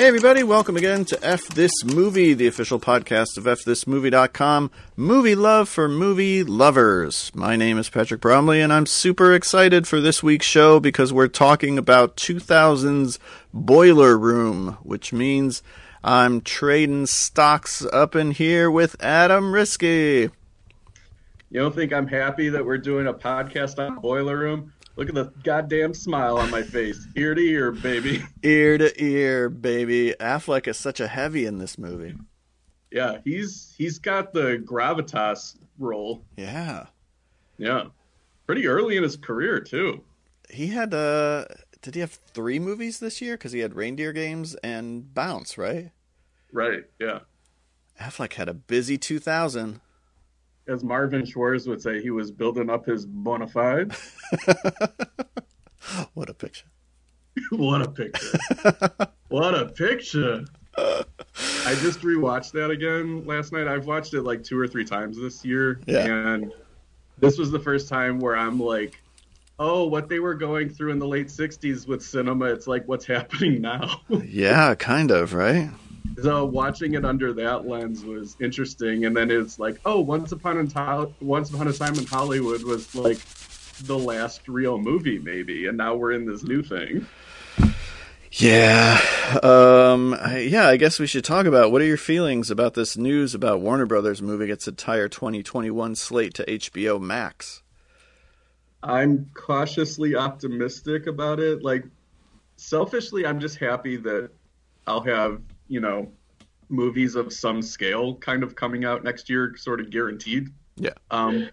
Hey, everybody, welcome again to F This Movie, the official podcast of FThisMovie.com. Movie love for movie lovers. My name is Patrick Bromley, and I'm super excited for this week's show because we're talking about 2000's Boiler Room, which means I'm trading stocks up in here with Adam Riske. You don't think I'm happy that we're doing a podcast on Boiler Room? Look at the goddamn smile on my face. Ear to ear, baby. Ear to ear, baby. Affleck is such a heavy in this movie. Yeah, he's he's got the gravitas role. Yeah. Yeah. Pretty early in his career too. He had uh did he have 3 movies this year cuz he had Reindeer Games and Bounce, right? Right, yeah. Affleck had a busy 2000. As Marvin Schwartz would say, he was building up his bona fide. what a picture. what a picture. what a picture. I just rewatched that again last night. I've watched it like two or three times this year. Yeah. And this was the first time where I'm like, oh, what they were going through in the late 60s with cinema, it's like what's happening now. yeah, kind of, right? So watching it under that lens was interesting. And then it's like, oh, Once Upon a Time, Once Upon a Time in Hollywood was like the last real movie, maybe. And now we're in this new thing. Yeah. Um I, yeah, I guess we should talk about what are your feelings about this news about Warner Brothers moving its entire 2021 slate to HBO Max? I'm cautiously optimistic about it. Like selfishly, I'm just happy that I'll have, you know, movies of some scale kind of coming out next year sort of guaranteed. Yeah. Um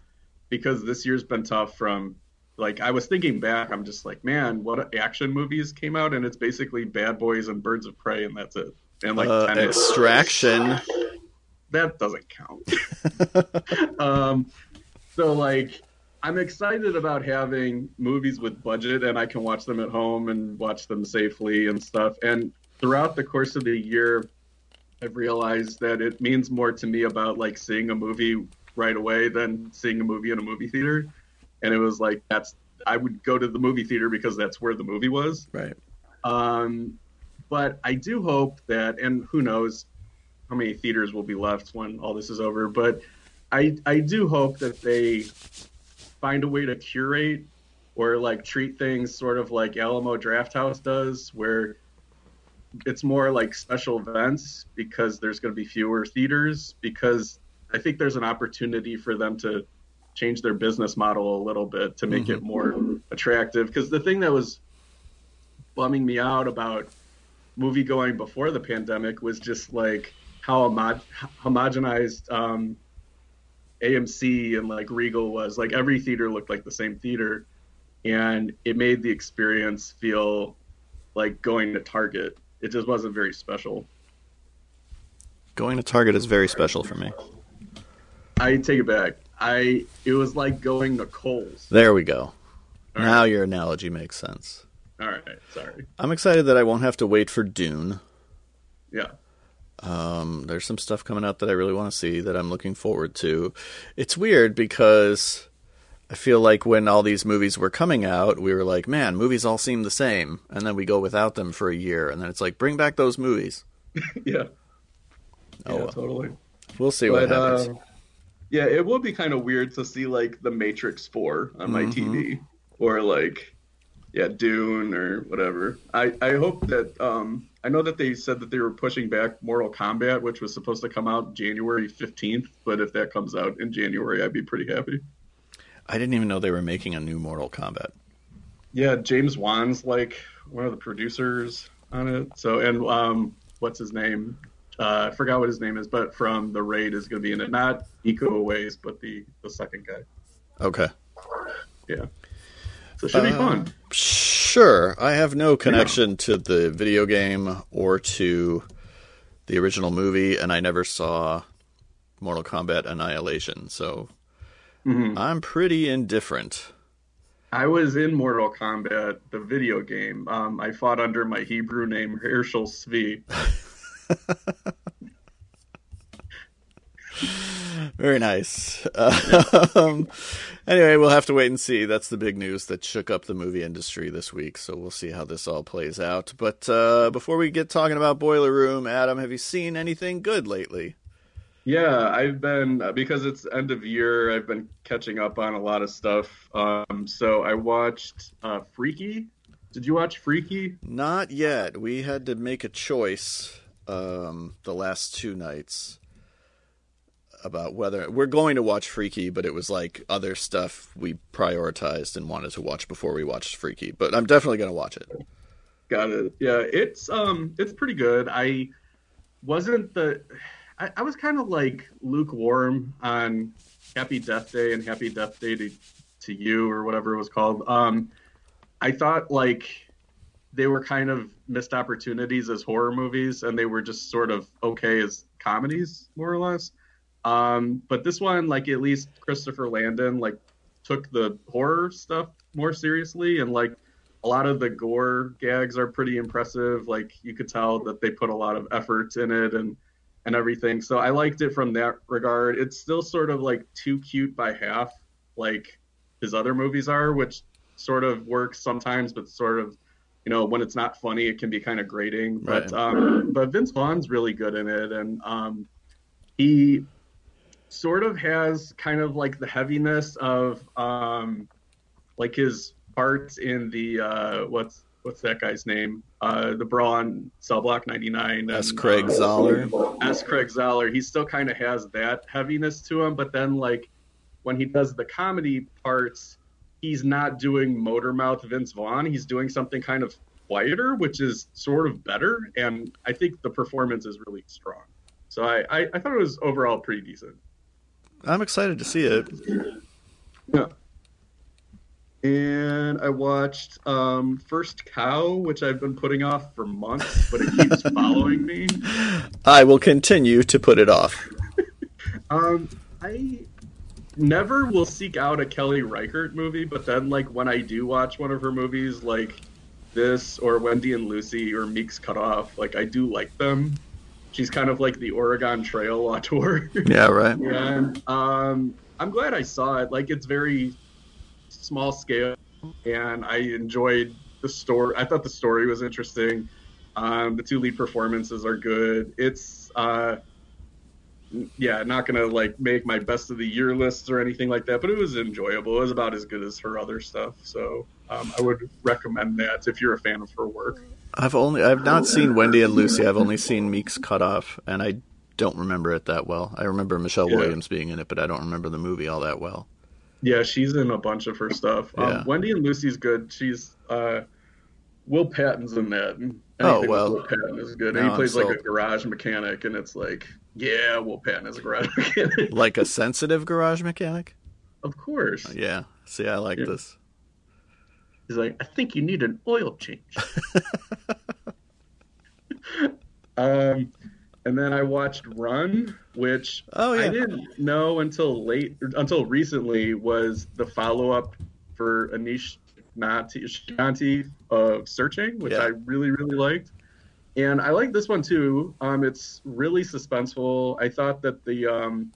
because this year's been tough from like I was thinking back, I'm just like, man, what action movies came out, and it's basically Bad Boys and Birds of Prey, and that's it. And like uh, Extraction. that doesn't count. um, so like, I'm excited about having movies with budget, and I can watch them at home and watch them safely and stuff. And throughout the course of the year, I've realized that it means more to me about like seeing a movie right away than seeing a movie in a movie theater and it was like that's I would go to the movie theater because that's where the movie was. Right. Um, but I do hope that, and who knows how many theaters will be left when all this is over. But I I do hope that they find a way to curate or like treat things sort of like Alamo Drafthouse does, where it's more like special events because there's going to be fewer theaters because I think there's an opportunity for them to change their business model a little bit to make mm-hmm. it more attractive. Because the thing that was bumming me out about movie going before the pandemic was just like how homo- homogenized um, AMC and like Regal was. Like every theater looked like the same theater, and it made the experience feel like going to Target. It just wasn't very special. Going to Target is very special for me. I take it back. I it was like going to Kohl's. There we go. All now right. your analogy makes sense. All right, sorry. I'm excited that I won't have to wait for Dune. Yeah. Um, there's some stuff coming out that I really want to see that I'm looking forward to. It's weird because I feel like when all these movies were coming out, we were like, man, movies all seem the same. And then we go without them for a year. And then it's like, bring back those movies. yeah. Oh, yeah, totally. We'll see but, what happens. Uh, yeah, it will be kind of weird to see like The Matrix 4 on my mm-hmm. TV or like yeah, Dune or whatever. I I hope that um I know that they said that they were pushing back Mortal Kombat, which was supposed to come out January 15th, but if that comes out in January, I'd be pretty happy. I didn't even know they were making a new Mortal Kombat. Yeah, James Wan's like one of the producers on it. So and um what's his name? Uh, I forgot what his name is, but from the raid is going to be in it. Not Iko Uwais, but the the second guy. Okay. Yeah. So it should be uh, fun. Sure. I have no connection yeah. to the video game or to the original movie, and I never saw Mortal Kombat Annihilation, so mm-hmm. I'm pretty indifferent. I was in Mortal Kombat, the video game. Um, I fought under my Hebrew name Herschel Svi. Very nice. Um, anyway, we'll have to wait and see. That's the big news that shook up the movie industry this week. So we'll see how this all plays out. But uh, before we get talking about Boiler Room, Adam, have you seen anything good lately? Yeah, I've been because it's end of year. I've been catching up on a lot of stuff. Um, so I watched uh, Freaky. Did you watch Freaky? Not yet. We had to make a choice um, the last two nights about whether we're going to watch Freaky, but it was like other stuff we prioritized and wanted to watch before we watched Freaky. But I'm definitely going to watch it. Got it. Yeah, it's um, it's pretty good. I wasn't the I, I was kind of like lukewarm on Happy Death Day and Happy Death Day to, to You or whatever it was called. Um, I thought like they were kind of missed opportunities as horror movies, and they were just sort of okay as comedies, more or less. Um, but this one, like at least Christopher Landon, like took the horror stuff more seriously, and like a lot of the gore gags are pretty impressive. Like you could tell that they put a lot of effort in it, and and everything. So I liked it from that regard. It's still sort of like too cute by half, like his other movies are, which sort of works sometimes, but sort of, you know, when it's not funny, it can be kind of grating. Right. But um, but Vince Vaughn's really good in it, and um, he sort of has kind of like the heaviness of um, like his parts in the uh, what's what's that guy's name? Uh, the Brawl in Cell Block 99. S. Craig uh, Zahler. S. Craig Zahler. He still kind of has that heaviness to him, but then like when he does the comedy parts, he's not doing motor mouth Vince Vaughn. He's doing something kind of quieter, which is sort of better. And I think the performance is really strong. So I, I, I thought it was overall pretty decent. I'm excited to see it. Yeah and I watched um, First Cow, which I've been putting off for months, but it keeps following me. I will continue to put it off. um, I never will seek out a Kelly Reichardt movie, but then like when I do watch one of her movies, like this or Wendy and Lucy or Meek's Cut Off, like I do like them. She's kind of like the Oregon Trail auteur. Yeah, right. and um, I'm glad I saw it. Like it's very small scale, and I enjoyed the story. I thought the story was interesting. Um, the two lead performances are good. It's uh, yeah, not gonna like make my best of the year lists or anything like that, but it was enjoyable. It was about as good as her other stuff, so um, I would recommend that if you're a fan of her work. I've only I've not seen Wendy and Lucy. I've only seen Meek's Cut Off, and I don't remember it that well. I remember Michelle yeah. Williams being in it, but I don't remember the movie all that well. Yeah, she's in a bunch of her stuff. Um, yeah. Wendy and Lucy's good. She's uh, Will Patton's in that. Anything oh well, Will Patton is good, and he plays like a garage mechanic, and it's like, yeah, Will Patton is a garage mechanic, like a sensitive garage mechanic. Of course. Yeah. See, I like yeah. this. He's like, I think you need an oil change. um, and then I watched Run, which oh, yeah. I didn't know until late, until recently, was the follow up for Aneesh Chaganty of Searching, which yeah. I really really liked. And I like this one too. Um, it's really suspenseful. I thought that the um,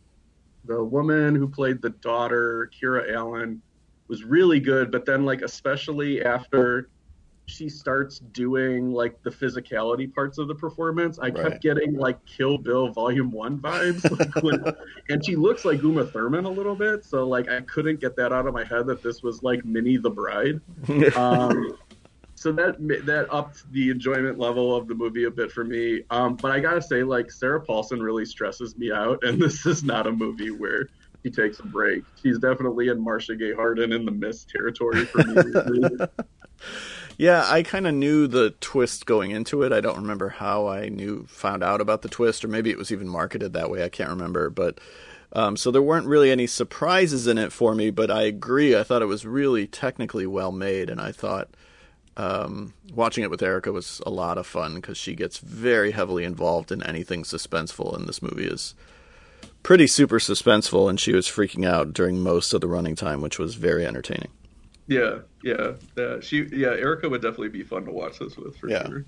the woman who played the daughter, Kiera Allen, was really good. But then, like especially after she starts doing like the physicality parts of the performance, I right. kept getting like Kill Bill Volume One vibes, like when, and she looks like Uma Thurman a little bit. So like I couldn't get that out of my head that this was like Minnie the Bride. Um, so that that upped the enjoyment level of the movie a bit for me. Um, but I gotta say, like Sarah Paulson really stresses me out, and this is not a movie where she takes a break. She's definitely in Marcia Gay Harden in the Mist territory for me. Yeah, I kind of knew the twist going into it. I don't remember how I knew found out about the twist, or maybe it was even marketed that way. I can't remember, but um, so there weren't really any surprises in it for me. But I agree. I thought it was really technically well made, and I thought um, watching it with Erica was a lot of fun because she gets very heavily involved in anything suspenseful, and this movie is pretty super suspenseful, and she was freaking out during most of the running time, which was very entertaining. Yeah, yeah, yeah. She, yeah. Erica would definitely be fun to watch this with for yeah. sure.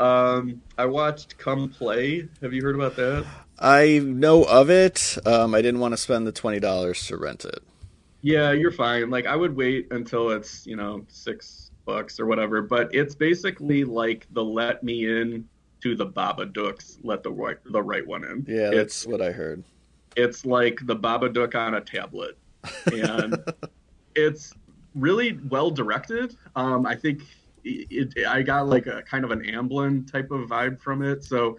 Um, I watched Come Play. Have you heard about that? I know of it. Um, I didn't want to spend the twenty dollars to rent it. Yeah, you're fine. Like I would wait until it's you know six bucks or whatever. But it's basically like the Let Me In to the Babadooks. Let the right the right one in. Yeah, that's it's, what I heard. It's like the Babadook on a tablet, and it's really well directed. Um, I think it, it, I got like a kind of an Amblin type of vibe from it. So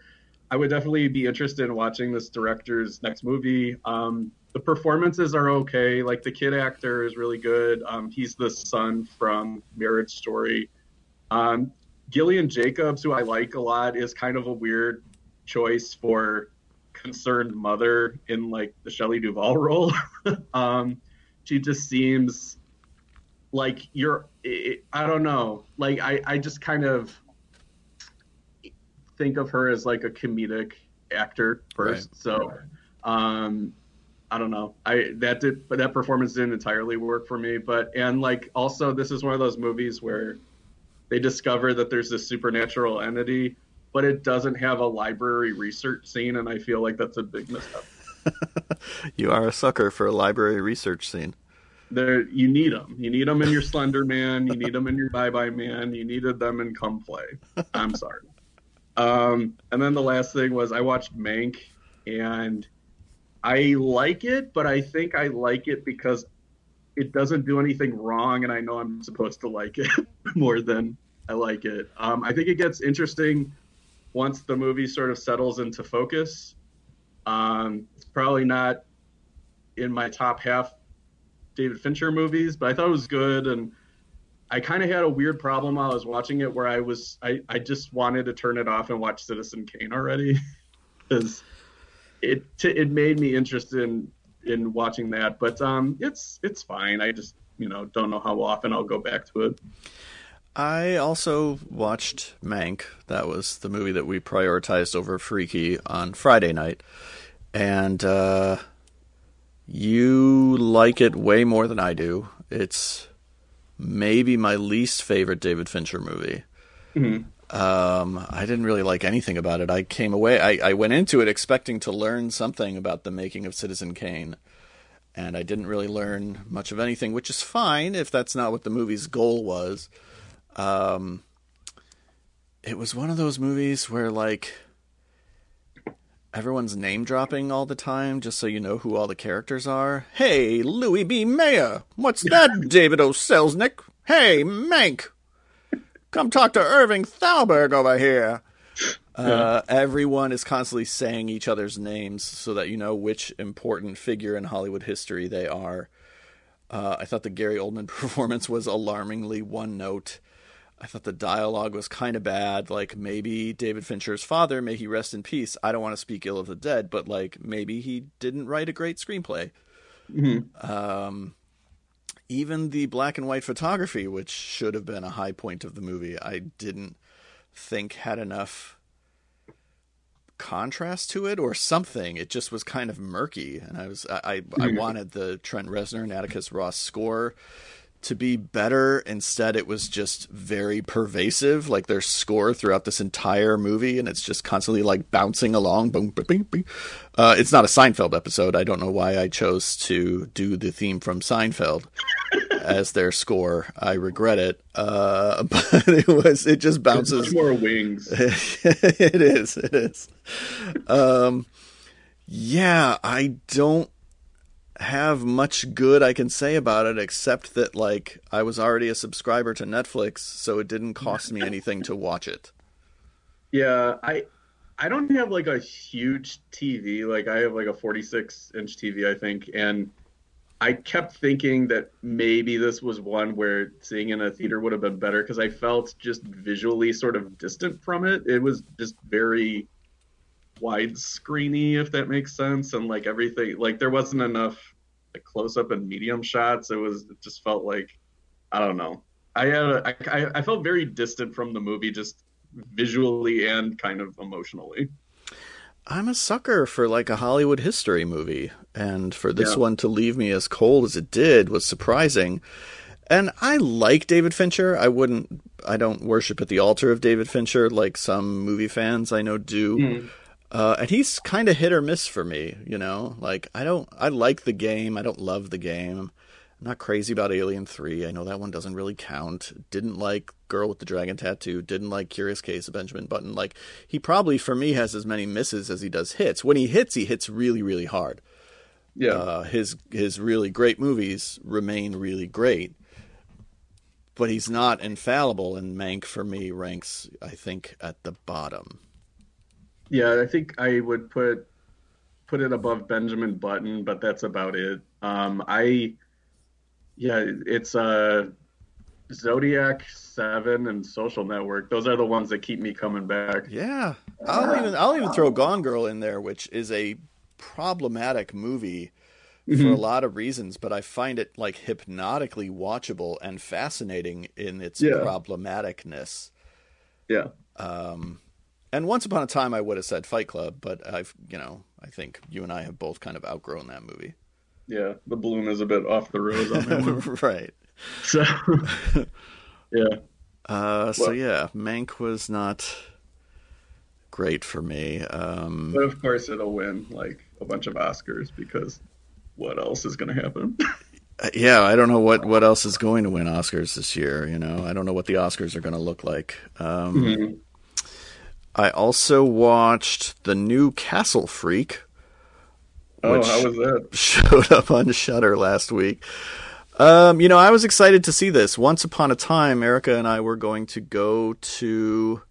I would definitely be interested in watching this director's next movie. Um, the performances are okay. Like the kid actor is really good. Um, he's the son from Marriage Story. Um, Gillian Jacobs, who I like a lot, is kind of a weird choice for concerned mother in like the Shelley Duvall role. um, she just seems like you're. It, I don't know. Like I, I just kind of think of her as like a comedic actor first. Right. So, um, I don't know. I that did, but that performance didn't entirely work for me. But and like also, this is one of those movies where they discover that there's this supernatural entity, but it doesn't have a library research scene, and I feel like that's a big misstep. you are a sucker for a library research scene. There, you need them. You need them in your Slender Man. You need them in your Bye Bye Man. You needed them in Come Play. I'm sorry. Um, and then the last thing was I watched Mank, and I like it, but I think I like it because it doesn't do anything wrong, and I know I'm supposed to like it more than I like it. Um, I think it gets interesting once the movie sort of settles into focus. Um, it's probably not in my top half David Fincher movies, but I thought it was good, and I kind of had a weird problem while I was watching it, where I was I, I just wanted to turn it off and watch Citizen Kane already, because it it made me interested in in watching that, but um, it's it's fine. I just you know don't know how often I'll go back to it. I also watched Mank. That was the movie that we prioritized over Freaky on Friday night, and uh, you like it way more than I do. It's maybe my least favorite David Fincher movie. Mm-hmm. Um, I didn't really like anything about it. I came away. I, I went into it expecting to learn something about the making of Citizen Kane, and I didn't really learn much of anything, which is fine if that's not what the movie's goal was. Um, it was one of those movies where like everyone's name dropping all the time just so you know who all the characters are. Hey, Louis B. Mayer. What's that, David O. Selznick? Hey, Mank. Come talk to Irving Thalberg over here. Uh, everyone is constantly saying each other's names so that you know which important figure in Hollywood history they are. Uh, I thought the Gary Oldman performance was alarmingly one note. I thought the dialogue was kind of bad. Like maybe David Fincher's father, may he rest in peace. I don't want to speak ill of the dead, but like maybe he didn't write a great screenplay. Mm-hmm. Um, even the black and white photography, which should have been a high point of the movie, I didn't think had enough contrast to it or something. It just was kind of murky, and I was I I, I mm-hmm. wanted the Trent Reznor and Atticus Ross score to be better. Instead, it was just very pervasive, like their score throughout this entire movie, and it's just constantly like bouncing along. Boom, boom, boom. Uh, it's not a Seinfeld episode. I don't know why I chose to do the theme from Seinfeld as their score. I regret it, uh, but it was it just bounces more wings. it is. It is. Um, yeah, I don't have much good I can say about it except that like I was already a subscriber to Netflix, so it didn't cost me anything to watch it. Yeah, I I don't have like a huge TV. Like I have like a 46 inch TV, I think, and I kept thinking that maybe this was one where seeing in a theater would have been better because I felt just visually sort of distant from it. It was just very widescreeny, if that makes sense, and like everything, like there wasn't enough like close up and medium shots. It was it just felt like I don't know. I had a, I, I felt very distant from the movie, just visually and kind of emotionally. I'm a sucker for like a Hollywood history movie, and for this yeah. one to leave me as cold as it did was surprising. And I like David Fincher. I wouldn't. I don't worship at the altar of David Fincher like some movie fans I know do. Mm. Uh, and he's kind of hit or miss for me. You know, like I don't. I like the game. I don't love the game. I'm not crazy about Alien Three. I know that one doesn't really count. Didn't like Girl with the Dragon Tattoo. Didn't like Curious Case of Benjamin Button. Like he probably for me has as many misses as he does hits. When he hits, he hits really really hard. Yeah. Uh, his his really great movies remain really great, but he's not infallible. And Mank for me ranks, I think, at the bottom. Yeah, I think I would put put it above Benjamin Button, but that's about it. Um, I yeah, it's uh Zodiac Seven and Social Network. Those are the ones that keep me coming back. Yeah, I'll even I'll even throw Gone Girl in there, which is a problematic movie for a lot of reasons, but I find it like hypnotically watchable and fascinating in its Yeah. problematicness. Yeah. Um, and once upon a time, I would have said Fight Club, but I've you know I think you and I have both kind of outgrown that movie. Yeah, the balloon is a bit off the rose on that one. right. So yeah. Uh, so Well- yeah, Mank was not great for me. Um, But of course it'll win like a bunch of Oscars because what else is gonna happen? yeah, I don't know what, what else is going to win Oscars this year. You know, I don't know what the Oscars are going to look like. Um, Mhm. I also watched the new Castle Freak, Oh, Which- how was that? showed up on Shudder last week. Um, you know, I was excited to see this. Once upon a time, Erica and I were going to go to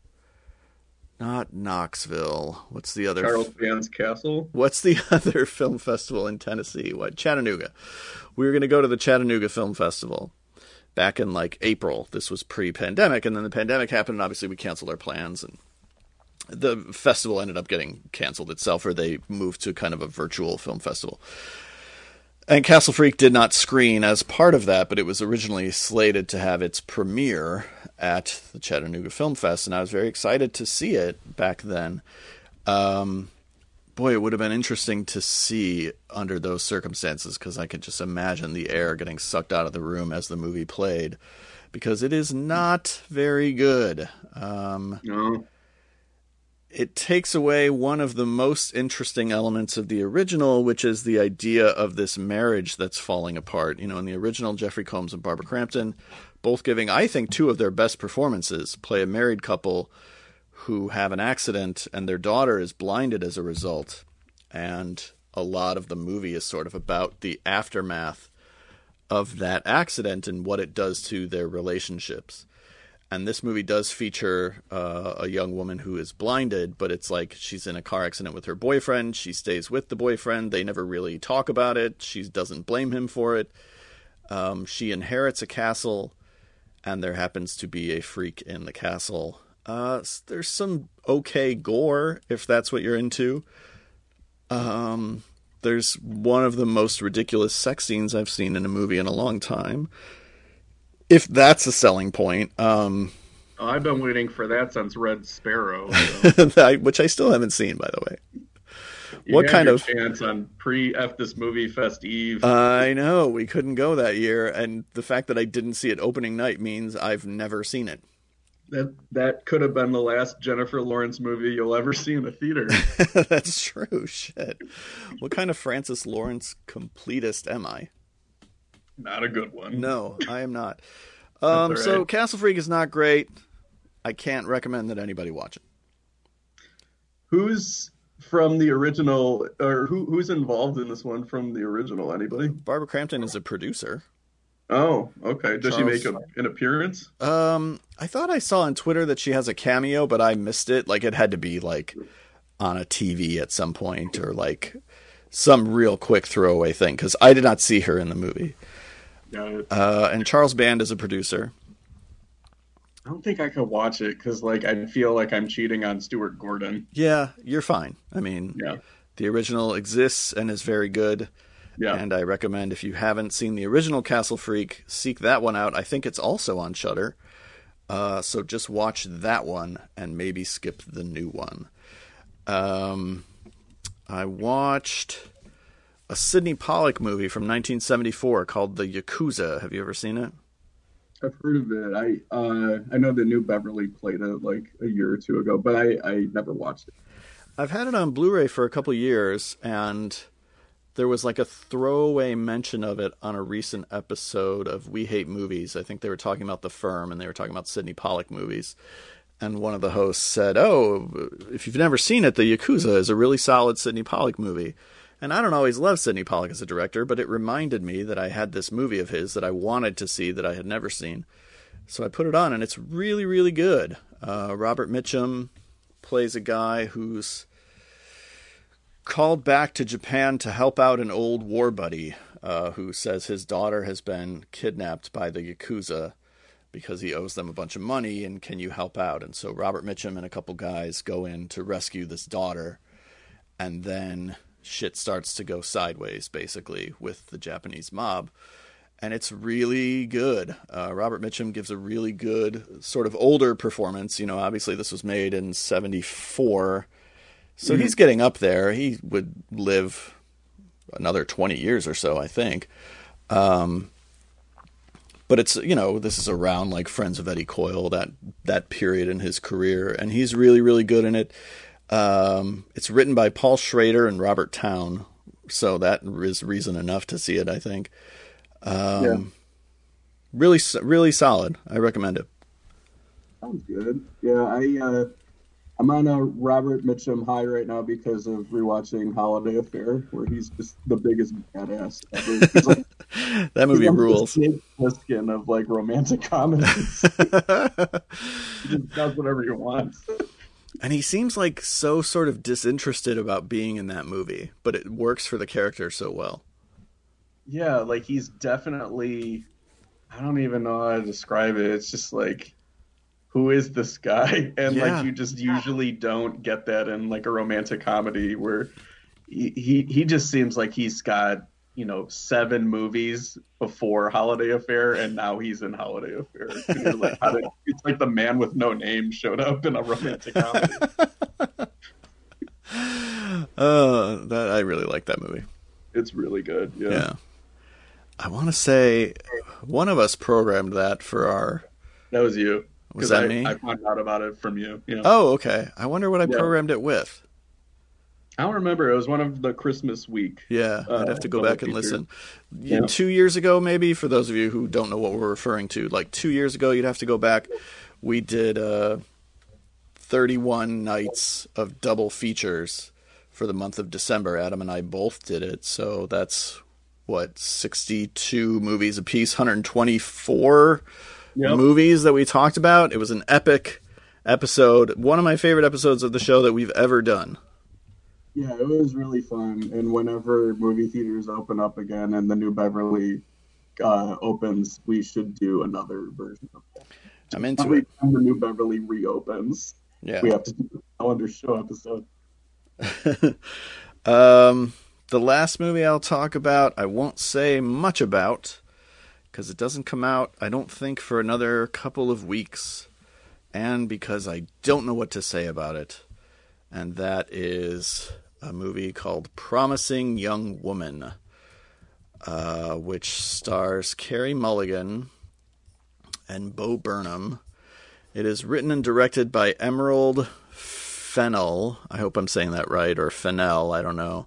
not Knoxville. What's the other? Charles Band's Castle. What's the other film festival in Tennessee? What Chattanooga? We were going to go to the Chattanooga Film Festival back in like April. This was pre-pandemic, and then the pandemic happened, and obviously we canceled our plans, and the festival ended up getting canceled itself, or they moved to kind of a virtual film festival. And Castle Freak did not screen as part of that, but it was originally slated to have its premiere at the Chattanooga Film Fest, and I was very excited to see it back then. Um, boy, it would have been interesting to see under those circumstances because I could just imagine the air getting sucked out of the room as the movie played, because it is not very good. Um, No. It takes away one of the most interesting elements of the original, which is the idea of this marriage that's falling apart. You know, in the original, Jeffrey Combs and Barbara Crampton, both giving, I think, two of their best performances, play a married couple who have an accident and their daughter is blinded as a result. And a lot of the movie is sort of about the aftermath of that accident and what it does to their relationships and this movie does feature uh, a young woman who is blinded, but it's like she's in a car accident with her boyfriend. She stays with the boyfriend. They never really talk about it. She doesn't blame him for it. Um, she inherits a castle, and there happens to be a freak in the castle. Uh, there's some okay gore if that's what you're into. Um, there's one of the most ridiculous sex scenes I've seen in a movie in a long time if that's a selling point, um, Oh, I've been waiting for that since Red Sparrow. so which I still haven't seen, by the way. you What kind of- chance on pre F this movie fest eve? I know we couldn't go that year, and the fact that I didn't see it opening night means I've never seen it. that that could have been the last Jennifer Lawrence movie you'll ever see in a theater. That's true. Shit. What kind of Francis Lawrence completist am I? Not a good one. No, I am not. Um, all So. Castle Freak is not great. I can't recommend that anybody watch it. Who's from the original, or who who's involved in this one from the original? Anybody? Barbara Crampton is a producer. Oh, okay. Does she make a, an appearance? Um, I thought I saw on Twitter that she has a cameo, but I missed it. Like it had to be like on a TV at some point, or like some real quick throwaway thing because I did not see her in the movie. Uh, and Charles Band is a producer. I don't think I could watch it because like I feel like I'm cheating on Stuart Gordon. Yeah, you're fine. I mean, Yeah, the original exists and is very good. yeah. And I recommend if you haven't seen the original Castle Freak, seek that one out. I think it's also on Shudder. Uh, so just watch that one and maybe skip the new one. Um, I watched a Sidney Pollack movie from 1974 called The Yakuza. Have you ever seen it? I've heard of it. I uh, I know the new Beverly played it like a year or two ago, but I, I never watched it. I've had it on Blu-ray for a couple years, and there was like a throwaway mention of it on a recent episode of We Hate Movies. I think they were talking about The Firm, and they were talking about Sidney Pollack movies. And one of the hosts said, "Oh, if you've never seen it, The Yakuza is a really solid Sidney Pollack movie." And I don't always love Sidney Pollack as a director, but it reminded me that I had this movie of his that I wanted to see that I had never seen. So I put it on, and it's really, really good. Uh, Robert Mitchum plays a guy who's called back to Japan to help out an old war buddy uh, who says his daughter has been kidnapped by the Yakuza because he owes them a bunch of money and can you help out? And so Robert Mitchum and a couple guys go in to rescue this daughter, and then shit starts to go sideways basically with the Japanese mob. And it's really good. Uh, Robert Mitchum gives a really good, sort of older performance. You know, obviously this was made in '74, so mm-hmm. he's getting up there. He would live another 20 years or so, I think. Um, but it's you know this is around like Friends of Eddie Coyle that that period in his career, and he's really really good in it. Um, it's written by Paul Schrader and Robert Towne, so that is reason enough to see it. I think. Um, yeah. Really, really solid. I recommend it. Sounds good. Yeah, I uh, I'm on a Robert Mitchum high right now because of rewatching Holiday Affair, where he's just the biggest badass ever. Like, that movie rules. Skin of like romantic comedies. he just does whatever he wants. And he seems like so sort of disinterested about being in that movie, but it works for the character so well. Yeah, like he's definitely I don't even know how to describe it. It's just like who is this guy? And yeah. like you just usually don't get that in like a romantic comedy where he, he he just seems like he's got you know seven movies before Holiday Affair, and now he's in Holiday Affair. Like, did, it's like the man with no name showed up in a romantic comedy. uh, that I really like that movie. It's really good. Yeah. yeah. I want to say one of us programmed that for our. That was you. Was that I, me? I found out about it from you. know? Oh, okay. I wonder what I yeah. programmed it with. I don't remember. It was one of the Christmas week. Yeah, I'd have to go uh, back and listen. Yeah. Two years ago, maybe for those of you who don't know what we're referring to, like two years ago, you'd have to go back. We did uh, 31 nights of double features for the month of December. Adam and I both did it, so that's what 62 movies a piece, 124 yep. movies that we talked about. It was an epic episode, one of my favorite episodes of the show that we've ever done. Yeah, it was really fun. And whenever movie theaters open up again and the new Beverly uh, opens, we should do another version of that. I'm into it. The new Beverly reopens, yeah, we have to do a calendar show episode. um, the last movie I'll talk about, I won't say much about because it doesn't come out, I don't think, for another couple of weeks, and because I don't know what to say about it. And that is a movie called Promising Young Woman, uh, which stars Carey Mulligan and Bo Burnham. It is written and directed by Emerald Fennell. I hope I'm saying that right, or Fennell, I don't know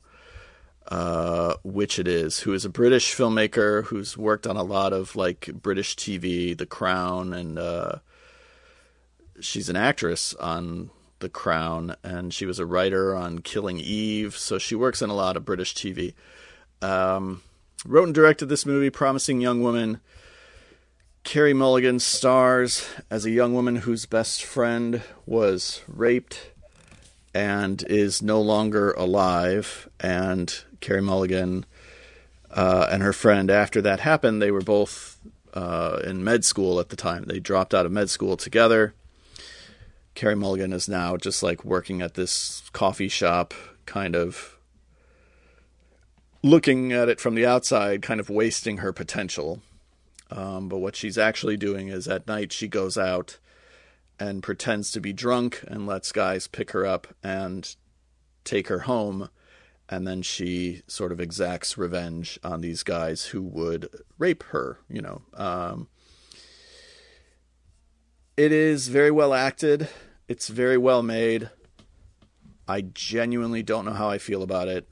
uh, which it is, who is a British filmmaker who's worked on a lot of like British TV, The Crown, and uh, she's an actress on the Crown, and she was a writer on Killing Eve, so she works in a lot of British TV. Um, wrote and directed this movie, Promising Young Woman. Carey Mulligan stars as a young woman whose best friend was raped and is no longer alive. And Carey Mulligan uh, and her friend, after that happened, they were both uh, in med school at the time. They dropped out of med school together Carey Mulligan is now just like working at this coffee shop, kind of looking at it from the outside, kind of wasting her potential. Um, but what she's actually doing is at night she goes out and pretends to be drunk and lets guys pick her up and take her home. And then she sort of exacts revenge on these guys who would rape her, you know. Um, It is very well acted. It's very well made. I genuinely don't know how I feel about it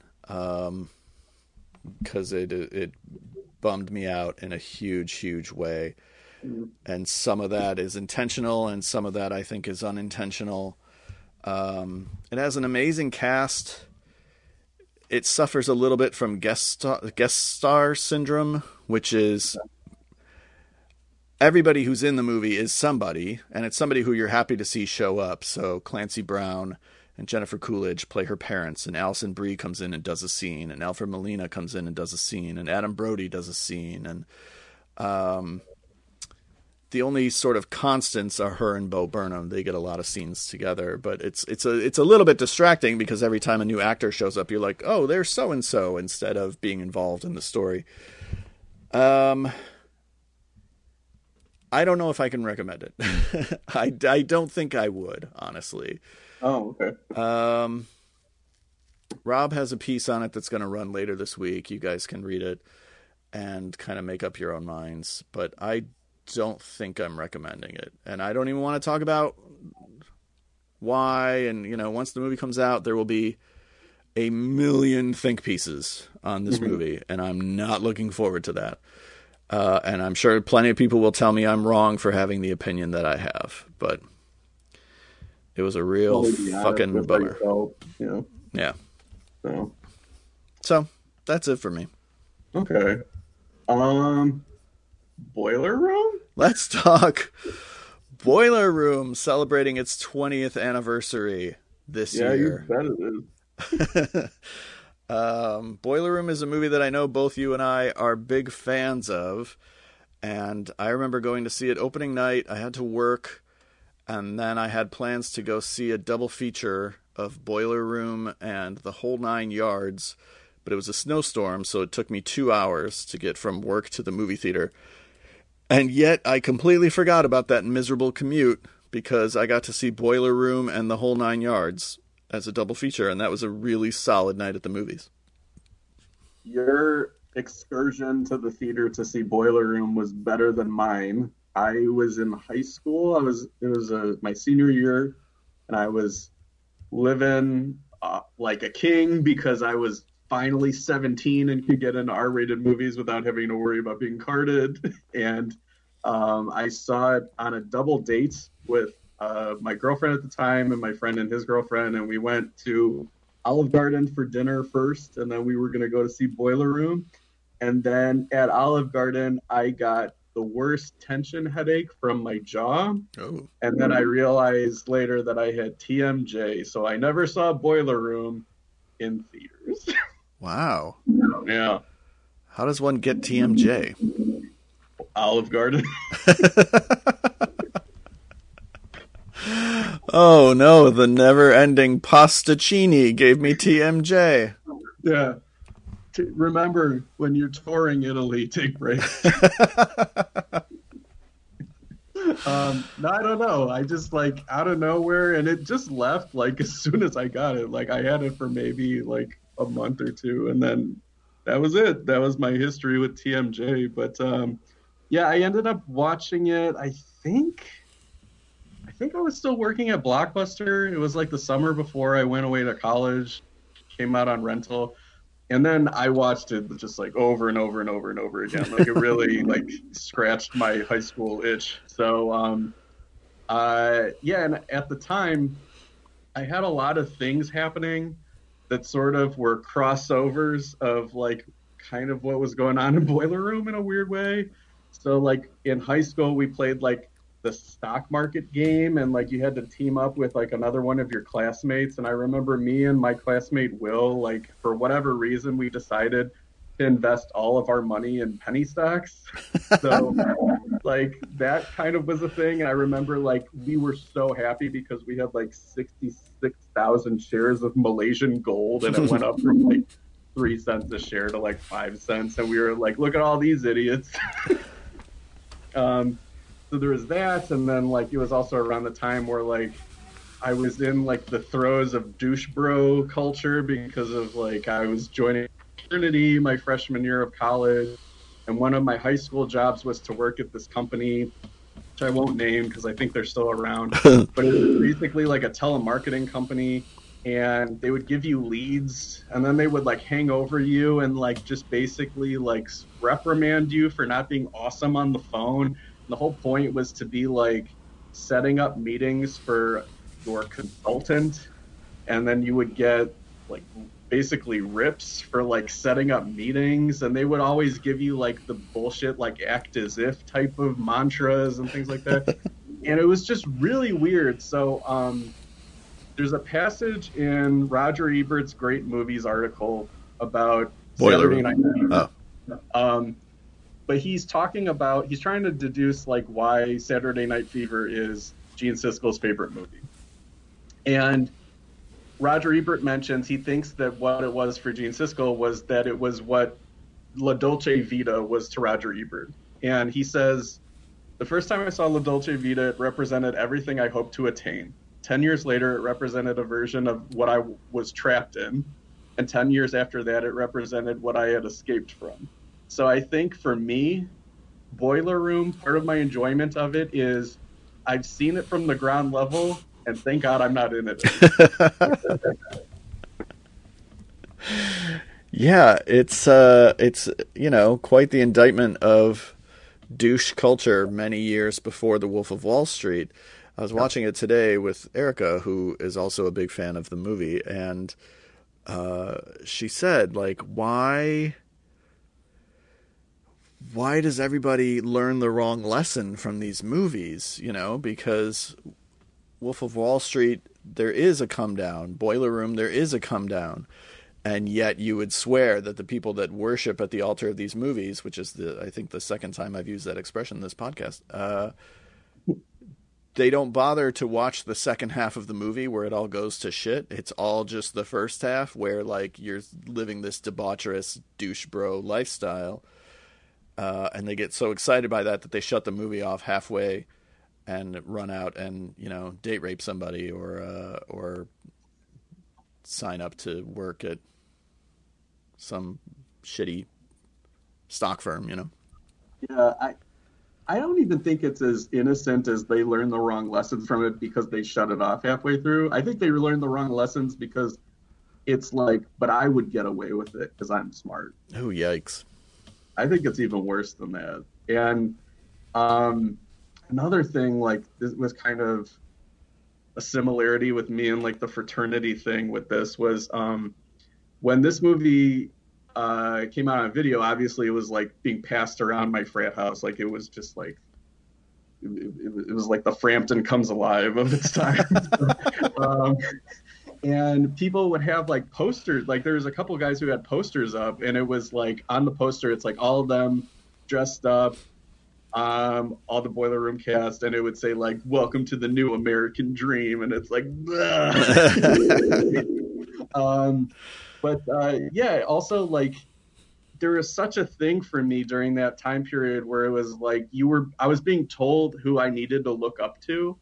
because it it bummed me out in a huge, huge way. And some of that is intentional, and some of that I think is unintentional. Um, it has an amazing cast. It suffers a little bit from guest star, guest star syndrome, which is everybody who's in the movie is somebody, and it's somebody who you're happy to see show up. So Clancy Brown and Jennifer Coolidge play her parents, and Alison Brie comes in and does a scene, and Alfred Molina comes in and does a scene, and Adam Brody does a scene, and um, the only sort of constants are her and Bo Burnham. They get a lot of scenes together, but it's it's a it's a little bit distracting because every time a new actor shows up, you're like, oh, there's so and so, instead of being involved in the story. Um, I don't know if I can recommend it. I, I don't think I would, honestly. Oh, okay. Um, Rob has a piece on it that's going to run later this week. You guys can read it and kind of make up your own minds. But I don't think I'm recommending it. And I don't even want to talk about why. And, you know, once the movie comes out, there will be a million think pieces on this Mhm. movie. And I'm not looking forward to that. Uh, and I'm sure plenty of people will tell me I'm wrong for having the opinion that I have. But it was a real be fucking bummer. felt, you know. Yeah. So So that's it for me. okay. Um, boiler room. Let's talk Boiler Room celebrating its 20th anniversary this Yeah, you year. bet it is. um, Boiler Room is a movie that I know both you and I are big fans of. And I remember going to see it opening night. I had to work, and then I had plans to go see a double feature of Boiler Room and The Whole Nine Yards. But it was a snowstorm, so it took me two hours to get from work to the movie theater. And yet I completely forgot about that miserable commute because I got to see Boiler Room and The Whole Nine Yards as a double feature, and that was a really solid night at the movies. Your excursion to the theater to see Boiler Room was better than mine. I was in high school. I was it was uh my senior year, and I was living uh, like a king because I was finally 17 and could get into R-rated movies without having to worry about being carded. And um, I saw it on a double date with uh, my girlfriend at the time and my friend and his girlfriend, and we went to Olive Garden for dinner first, and then we were going to go to see Boiler Room. And then at Olive Garden, I got the worst tension headache from my jaw. Oh. And then I realized later that I had TMJ, so I never saw Boiler Room in theaters. Wow. yeah, How does one get TMJ? Olive Garden. oh no, the never ending Pastaccini gave me TMJ. yeah. T- remember when you're touring Italy, take breaks. um, no, I don't know. I just like out of nowhere, and it just left like as soon as I got it. Like I had it for maybe like a month or two, and then that was it. That was my history with TMJ. But um, yeah, I ended up watching it. I think, think I was still working at Blockbuster. It was like the summer before I went away to college. Came out on rental and then I watched it just like over and over and over and over again. Like it really like scratched my high school itch. So um, uh, yeah, and at the time, I had a lot of things happening that sort of were crossovers of like kind of what was going on in Boiler Room in a weird way. So like in high school, we played like the stock market game and like you had to team up with like another one of your classmates. And i remember me and my classmate will like for whatever reason we decided to invest all of our money in penny stocks. So like that kind of was a thing. And i remember like we were so happy because we had like 66000 shares of malaysian gold and it went up from like three cents a share to like five cents. And we were like look at all these idiots. Um so there was that and then like it was also around the time where like i was in like the throes of douche bro culture because of like i was joining fraternity my freshman year of college and one of my high school jobs was to work at this company which I won't name because I think they're still around. but it was basically like a telemarketing company, and they would give you leads, and then they would like hang over you and like just basically like reprimand you for not being awesome on the phone. And the whole point was to be like setting up meetings for your consultant, and then you would get like basically rips for like setting up meetings and they would always give you like the bullshit like act as if type of mantras and things like that and it was just really weird so um there's a passage in roger ebert's great movies article about Boiler Saturday Room. Night Fever. Oh. um but he's talking about he's trying to deduce like why saturday night fever is gene siskel's favorite movie and Roger Ebert mentions he thinks that what it was for Gene Siskel was that it was what La Dolce Vita was to Roger Ebert. And he says, The first time I saw La Dolce Vita, it represented everything I hoped to attain. Ten years later, it represented a version of what I was trapped in. And ten years after that, it represented what I had escaped from. So I think for me, Boiler Room, part of my enjoyment of it is I've seen it from the ground level, and thank God I'm not in it. yeah, it's uh, it's you know quite the indictment of douche culture many years before The Wolf of Wall Street. I was watching it today with Erica, who is also a big fan of the movie, and uh, she said, like, why why does everybody learn the wrong lesson from these movies? You know, because Wolf of Wall Street, there is a come down. Boiler Room, there is a come down. And yet you would swear that the people that worship at the altar of these movies, which is the I think the second time I've used that expression in this podcast, uh, they don't bother to watch the second half of the movie where it all goes to shit. It's all just the first half where like you're living this debaucherous douche bro lifestyle. Uh, and they get so excited by that that they shut the movie off halfway and run out and you know date rape somebody or uh, or sign up to work at some shitty stock firm, you know. Yeah, I I don't even think it's as innocent as they learn the wrong lessons from it because they shut it off halfway through. I think they learned the wrong lessons because it's like, but I would get away with it because I'm smart. Oh yikes! I think it's even worse than that. And um, another thing, like this was kind of a similarity with me and like the fraternity thing with this was um, when this movie uh, came out on video. Obviously, it was like being passed around my frat house. Like it was just like it, it, it was like the Frampton comes alive of its time. um, and people would have like posters. Like there was a couple guys who had posters up, and it was like on the poster, it's like all of them dressed up, um, all the Boiler Room cast, and it would say like "Welcome to the New American Dream," and it's like, um, but uh, yeah, also like there was such a thing for me during that time period where it was like you were I was being told who I needed to look up to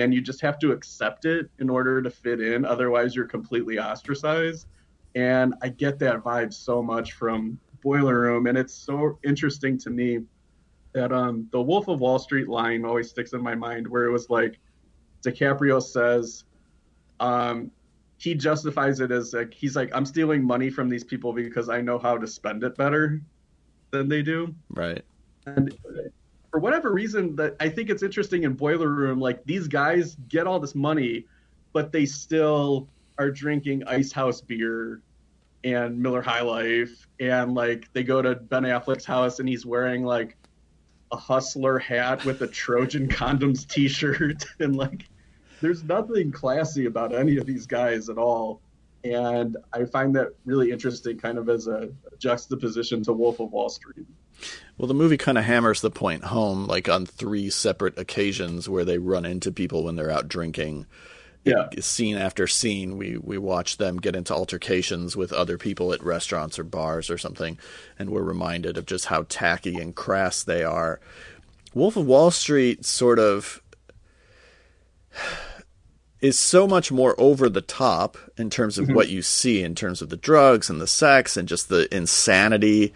and you just have to accept it in order to fit in otherwise you're completely ostracized and I get that vibe so much from Boiler Room and it's so interesting to me that um the Wolf of Wall Street line always sticks in my mind where it was like DiCaprio says um he justifies it as like he's like I'm stealing money from these people because I know how to spend it better than they do. Right. And for whatever reason that I think it's interesting in Boiler Room like these guys get all this money but they still are drinking Ice House beer and Miller High Life and like they go to Ben Affleck's house and he's wearing like a hustler hat with a Trojan condoms t-shirt and like there's nothing classy about any of these guys at all. And I find that really interesting, kind of as a juxtaposition to Wolf of Wall Street. Well, the movie kind of hammers the point home, like on three separate occasions where they run into people when they're out drinking. Yeah. Scene after scene, we we watch them get into altercations with other people at restaurants or bars or something, and we're reminded of just how tacky and crass they are. Wolf of Wall Street sort of is so much more over the top in terms of mm-hmm. what you see in terms of the drugs and the sex and just the insanity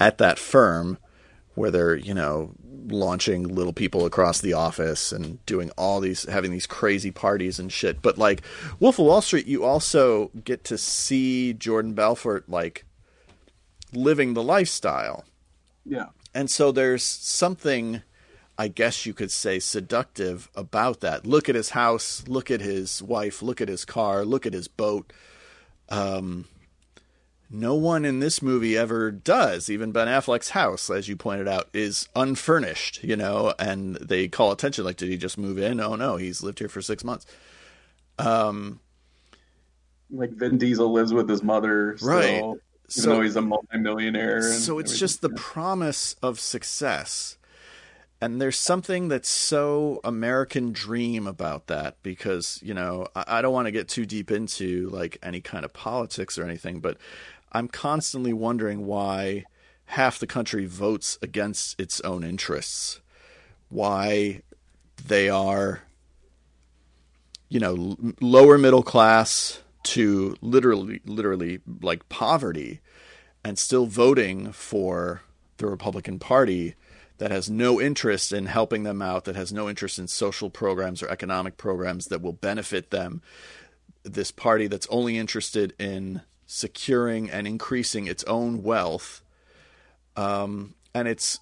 at that firm where they're, you know, launching little people across the office and doing all these having these crazy parties and shit. But like Wolf of Wall Street, you also get to see Jordan Belfort like living the lifestyle. Yeah. And so there's something I guess you could say seductive about that. Look at his house, look at his wife, look at his car, look at his boat. Um, no one in this movie ever does. Even Ben Affleck's house, as you pointed out, is unfurnished, you know, and they call attention like, did he just move in? Oh, no, he's lived here for six months. Um, like Vin Diesel lives with his mother, still, right? Even so, though he's a multimillionaire. So it's just the promise of success. And there's something that's so American dream about that because, you know, I, I don't want to get too deep into like any kind of politics or anything, but I'm constantly wondering why half the country votes against its own interests. Why they are, you know, lower middle class to literally, literally like poverty and still voting for the Republican Party that has no interest in helping them out, that has no interest in social programs or economic programs that will benefit them. This party that's only interested in securing and increasing its own wealth. Um, and it's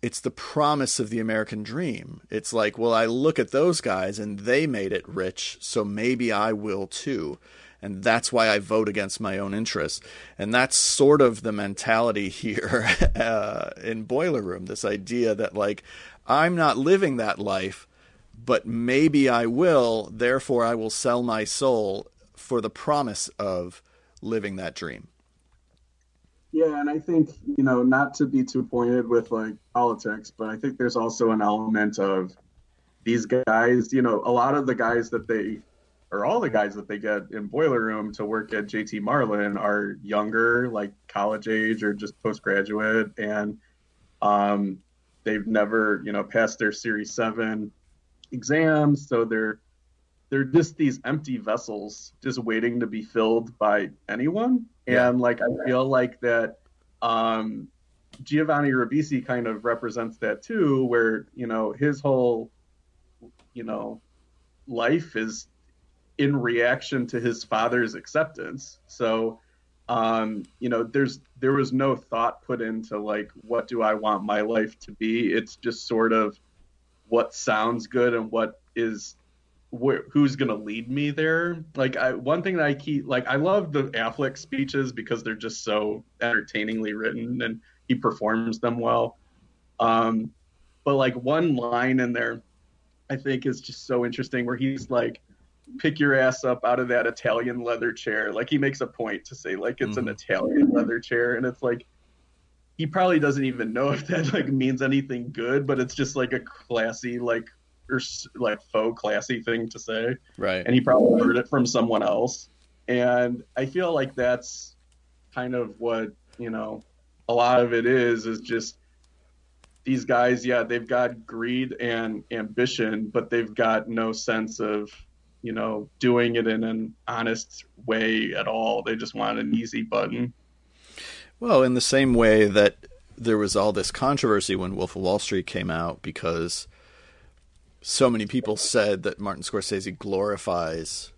it's the promise of the American dream. It's like, well, I look at those guys and they made it rich, so maybe I will too. And that's why I vote against my own interests. And that's sort of the mentality here uh, in Boiler Room this idea that, like, I'm not living that life, but maybe I will. Therefore, I will sell my soul for the promise of living that dream. Yeah, and I think, you know, not to be too pointed with like politics, but I think there's also an element of these guys, you know, a lot of the guys that they or all the guys that they get in Boiler Room to work at JT Marlin are younger, like college age or just postgraduate, and um, they've never, you know, passed their Series Seven exams, so they're they're just these empty vessels, just waiting to be filled by anyone. Yeah. And like I feel like that um, Giovanni Ribisi kind of represents that too, where you know his whole, you know, life is in reaction to his father's acceptance. So, um, you know, there's there was no thought put into like what do I want my life to be. It's just sort of what sounds good and what is wh- who's gonna lead me there. Like I, one thing that I keep like I love the Affleck speeches because they're just so entertainingly written and he performs them well. Um, but like one line in there, I think is just so interesting where he's like pick your ass up out of that Italian leather chair. Like he makes a point to say like it's mm-hmm. an Italian leather chair, and it's like he probably doesn't even know if that like means anything good, but it's just like a classy like or like faux classy thing to say. Right. And he probably heard it from someone else, and I feel like that's kind of what you know. A lot of it is is just these guys, yeah, they've got greed and ambition, but they've got no sense of you know, doing it in an honest way at all. They just want an easy button. Well, in the same way that there was all this controversy when Wolf of Wall Street came out because so many people said that Martin Scorsese glorifies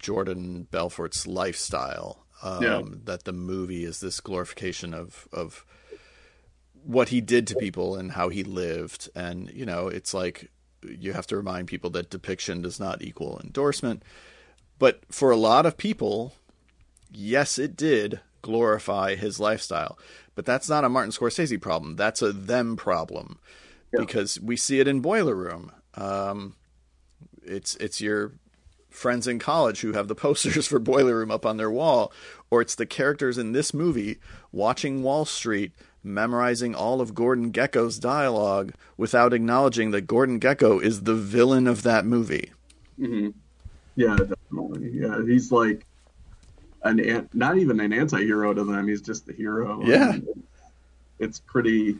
Jordan Belfort's lifestyle. Um, yeah. That the movie is this glorification of of what he did to people and how he lived, and you know, it's like you have to remind people that depiction does not equal endorsement. But for a lot of people, yes, it did glorify his lifestyle. But that's not a Martin Scorsese problem. That's a them problem yeah. because we see it in Boiler Room. Um, it's it's your friends in college who have the posters for Boiler Room up on their wall, or it's the characters in this movie watching Wall Street memorizing all of Gordon Gekko's dialogue without acknowledging that Gordon Gekko is the villain of that movie. Mm-hmm. Yeah, definitely. Yeah, he's like an not even an anti-hero to them. He's just the hero. Yeah, it's pretty.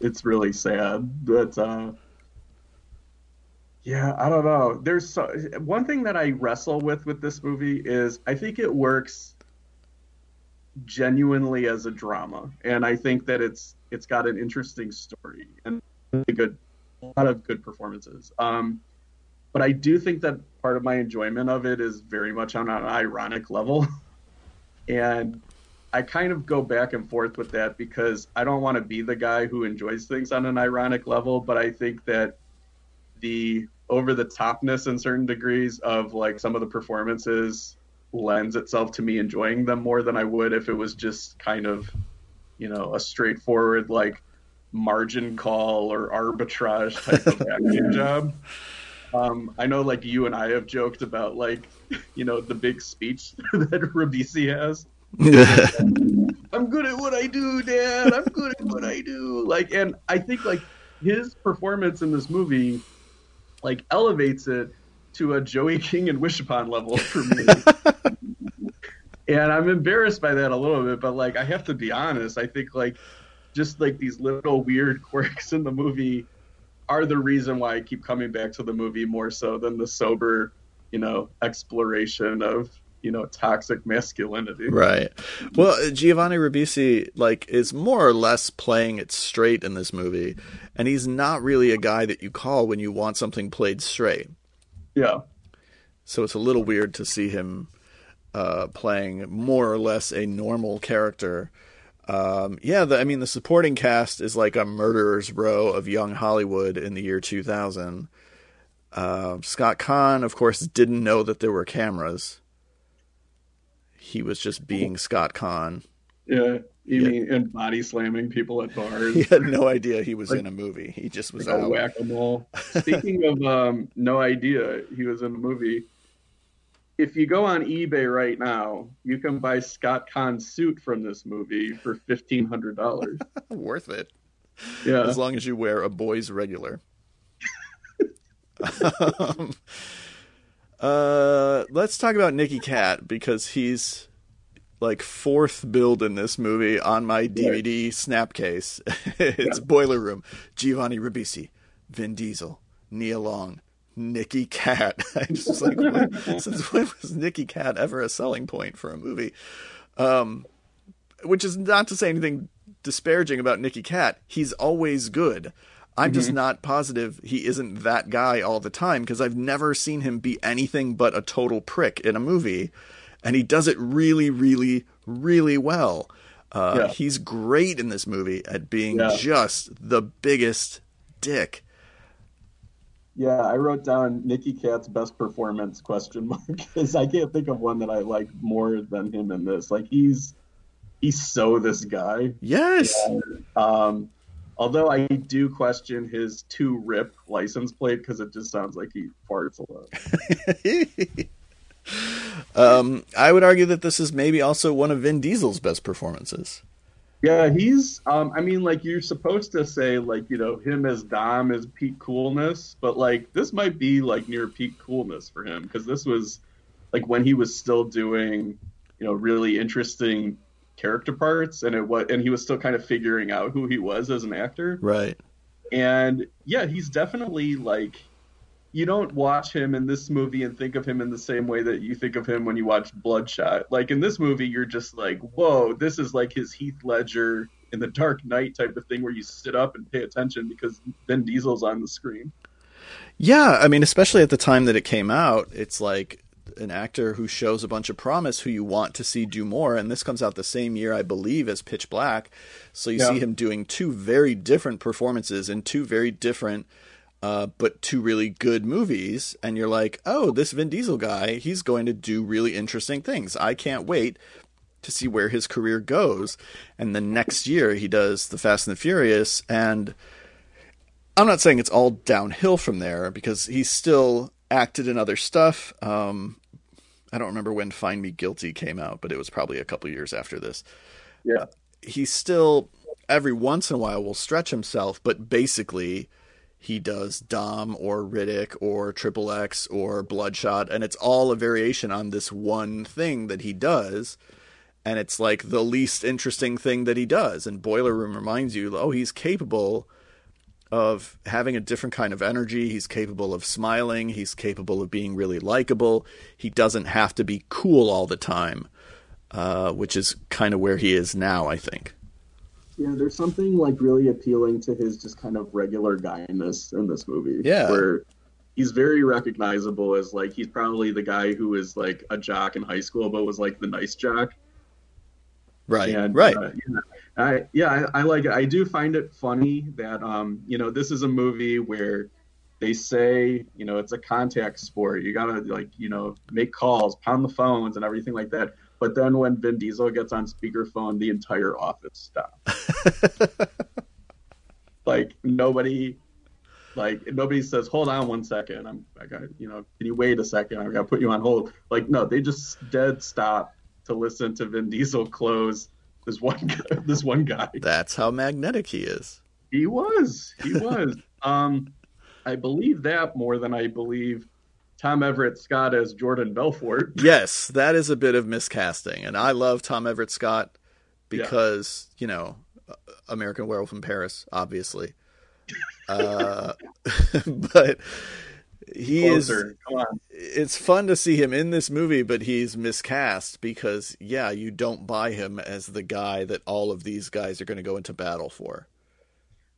It's really sad, but uh, yeah, I don't know. There's so, one thing that I wrestle with with this movie is I think it works genuinely as a drama, and I think that it's it's got an interesting story and a good, a lot of good performances. Um, but I do think that part of my enjoyment of it is very much on an ironic level, and I kind of go back and forth with that because I don't want to be the guy who enjoys things on an ironic level, but I think that the over the topness in certain degrees of like some of the performances lends itself to me enjoying them more than I would if it was just kind of, you know, a straightforward like margin call or arbitrage type of acting job. Um, I know like you and I have joked about like, you know, the big speech that Ribisi has. I'm good at what I do, Dad. I'm good at what I do. Like, and I think like his performance in this movie, like, elevates it to a Joey King and Wish Upon level for me. and I'm embarrassed by that a little bit, but like, I have to be honest. I think like, just like these little weird quirks in the movie are the reason why I keep coming back to the movie more so than the sober, you know, exploration of you know toxic masculinity. Right. Well, Giovanni Ribisi like is more or less playing it straight in this movie, and he's not really a guy that you call when you want something played straight. Yeah. So it's a little weird to see him uh, playing more or less a normal character. Um, yeah, the, I mean the supporting cast is like a murderer's row of young Hollywood in the year 2000. Uh, Scott Caan, of course, didn't know that there were cameras he was just being Scott Caan. Yeah, you yeah. mean and body slamming people at bars? He had no idea he was like, in a movie. He just was like out. whack a mole. Speaking of um, no idea he was in a movie. If you go on eBay right now, you can buy Scott Caan's suit from this movie for fifteen hundred dollars. Worth it. Yeah, as long as you wear a boy's regular. um, uh, let's talk about Nicky Katt because he's like fourth billed in this movie on my DVD snap case. it's yeah. Boiler Room, Giovanni Ribisi, Vin Diesel, Nia Long, Nicky Katt. I just like, when, since when was Nicky Katt ever a selling point for a movie? Um, which is not to say anything disparaging about Nicky Katt. He's always good. I'm mm-hmm. just not positive he isn't that guy all the time because I've never seen him be anything but a total prick in a movie, and he does it really, really, really well. Uh, yeah. He's great in this movie at being yeah. just the biggest dick. Yeah, I wrote down Nicky Katt's best performance question mark because I can't think of one that I like more than him in this. Like he's he's so this guy. Yes. And, um, Although I do question his two rip license plate because it just sounds like he farts a lot. um, I would argue that this is maybe also one of Vin Diesel's best performances. Yeah, he's. Um, I mean, like you're supposed to say, like you know, him as Dom is peak coolness, but like this might be like near peak coolness for him because this was like when he was still doing, you know, really interesting character parts and it was and he was still kind of figuring out who he was as an actor right and yeah he's definitely like you don't watch him in this movie and think of him in the same way that you think of him when you watch bloodshot like in this movie you're just like whoa this is like his heath ledger in the dark knight type of thing where you sit up and pay attention because Vin Diesel's on the screen yeah i mean especially at the time that it came out it's like an actor who shows a bunch of promise who you want to see do more. And this comes out the same year, I believe, as Pitch Black. So you yeah. see him doing two very different performances in two very different, uh, but two really good movies. And you're like, oh, this Vin Diesel guy, he's going to do really interesting things. I can't wait to see where his career goes. And the next year, he does The Fast and the Furious. And I'm not saying it's all downhill from there because he's still acted in other stuff. Um, I don't remember when Find Me Guilty came out, but it was probably a couple years after this. Yeah. He still every once in a while will stretch himself, but basically he does Dom or Riddick or Triple X or Bloodshot, and it's all a variation on this one thing that he does. And it's like the least interesting thing that he does. And Boiler Room reminds you, oh, he's capable of having a different kind of energy. He's capable of smiling. He's capable of being really likable. He doesn't have to be cool all the time, uh, which is kind of where he is now, I think. Yeah, there's something like really appealing to his just kind of regular guyness in this movie. Yeah. Where he's very recognizable as like he's probably the guy who was like a jock in high school but was like the nice jock. Right. And, right. uh, yeah, I, yeah, I, I like it. I do find it funny that um, you know, this is a movie where they say, you know, it's a contact sport. You gotta like, you know, make calls, pound the phones, and everything like that. But then when Vin Diesel gets on speakerphone, the entire office stops. like nobody, like nobody says, "Hold on one second. I'm, I got, you know, can you wait a second? I got to put you on hold." Like no, they just dead stop to listen to Vin Diesel close this one, guy, this one guy. That's how magnetic he is. He was, he was. um, I believe that more than I believe Tom Everett Scott as Jordan Belfort. Yes, that is a bit of miscasting, and I love Tom Everett Scott because you know American Werewolf in Paris, obviously. uh, but he Closer. is. Come on. It's fun to see him in this movie, but he's miscast because yeah, you don't buy him as the guy that all of these guys are going to go into battle for.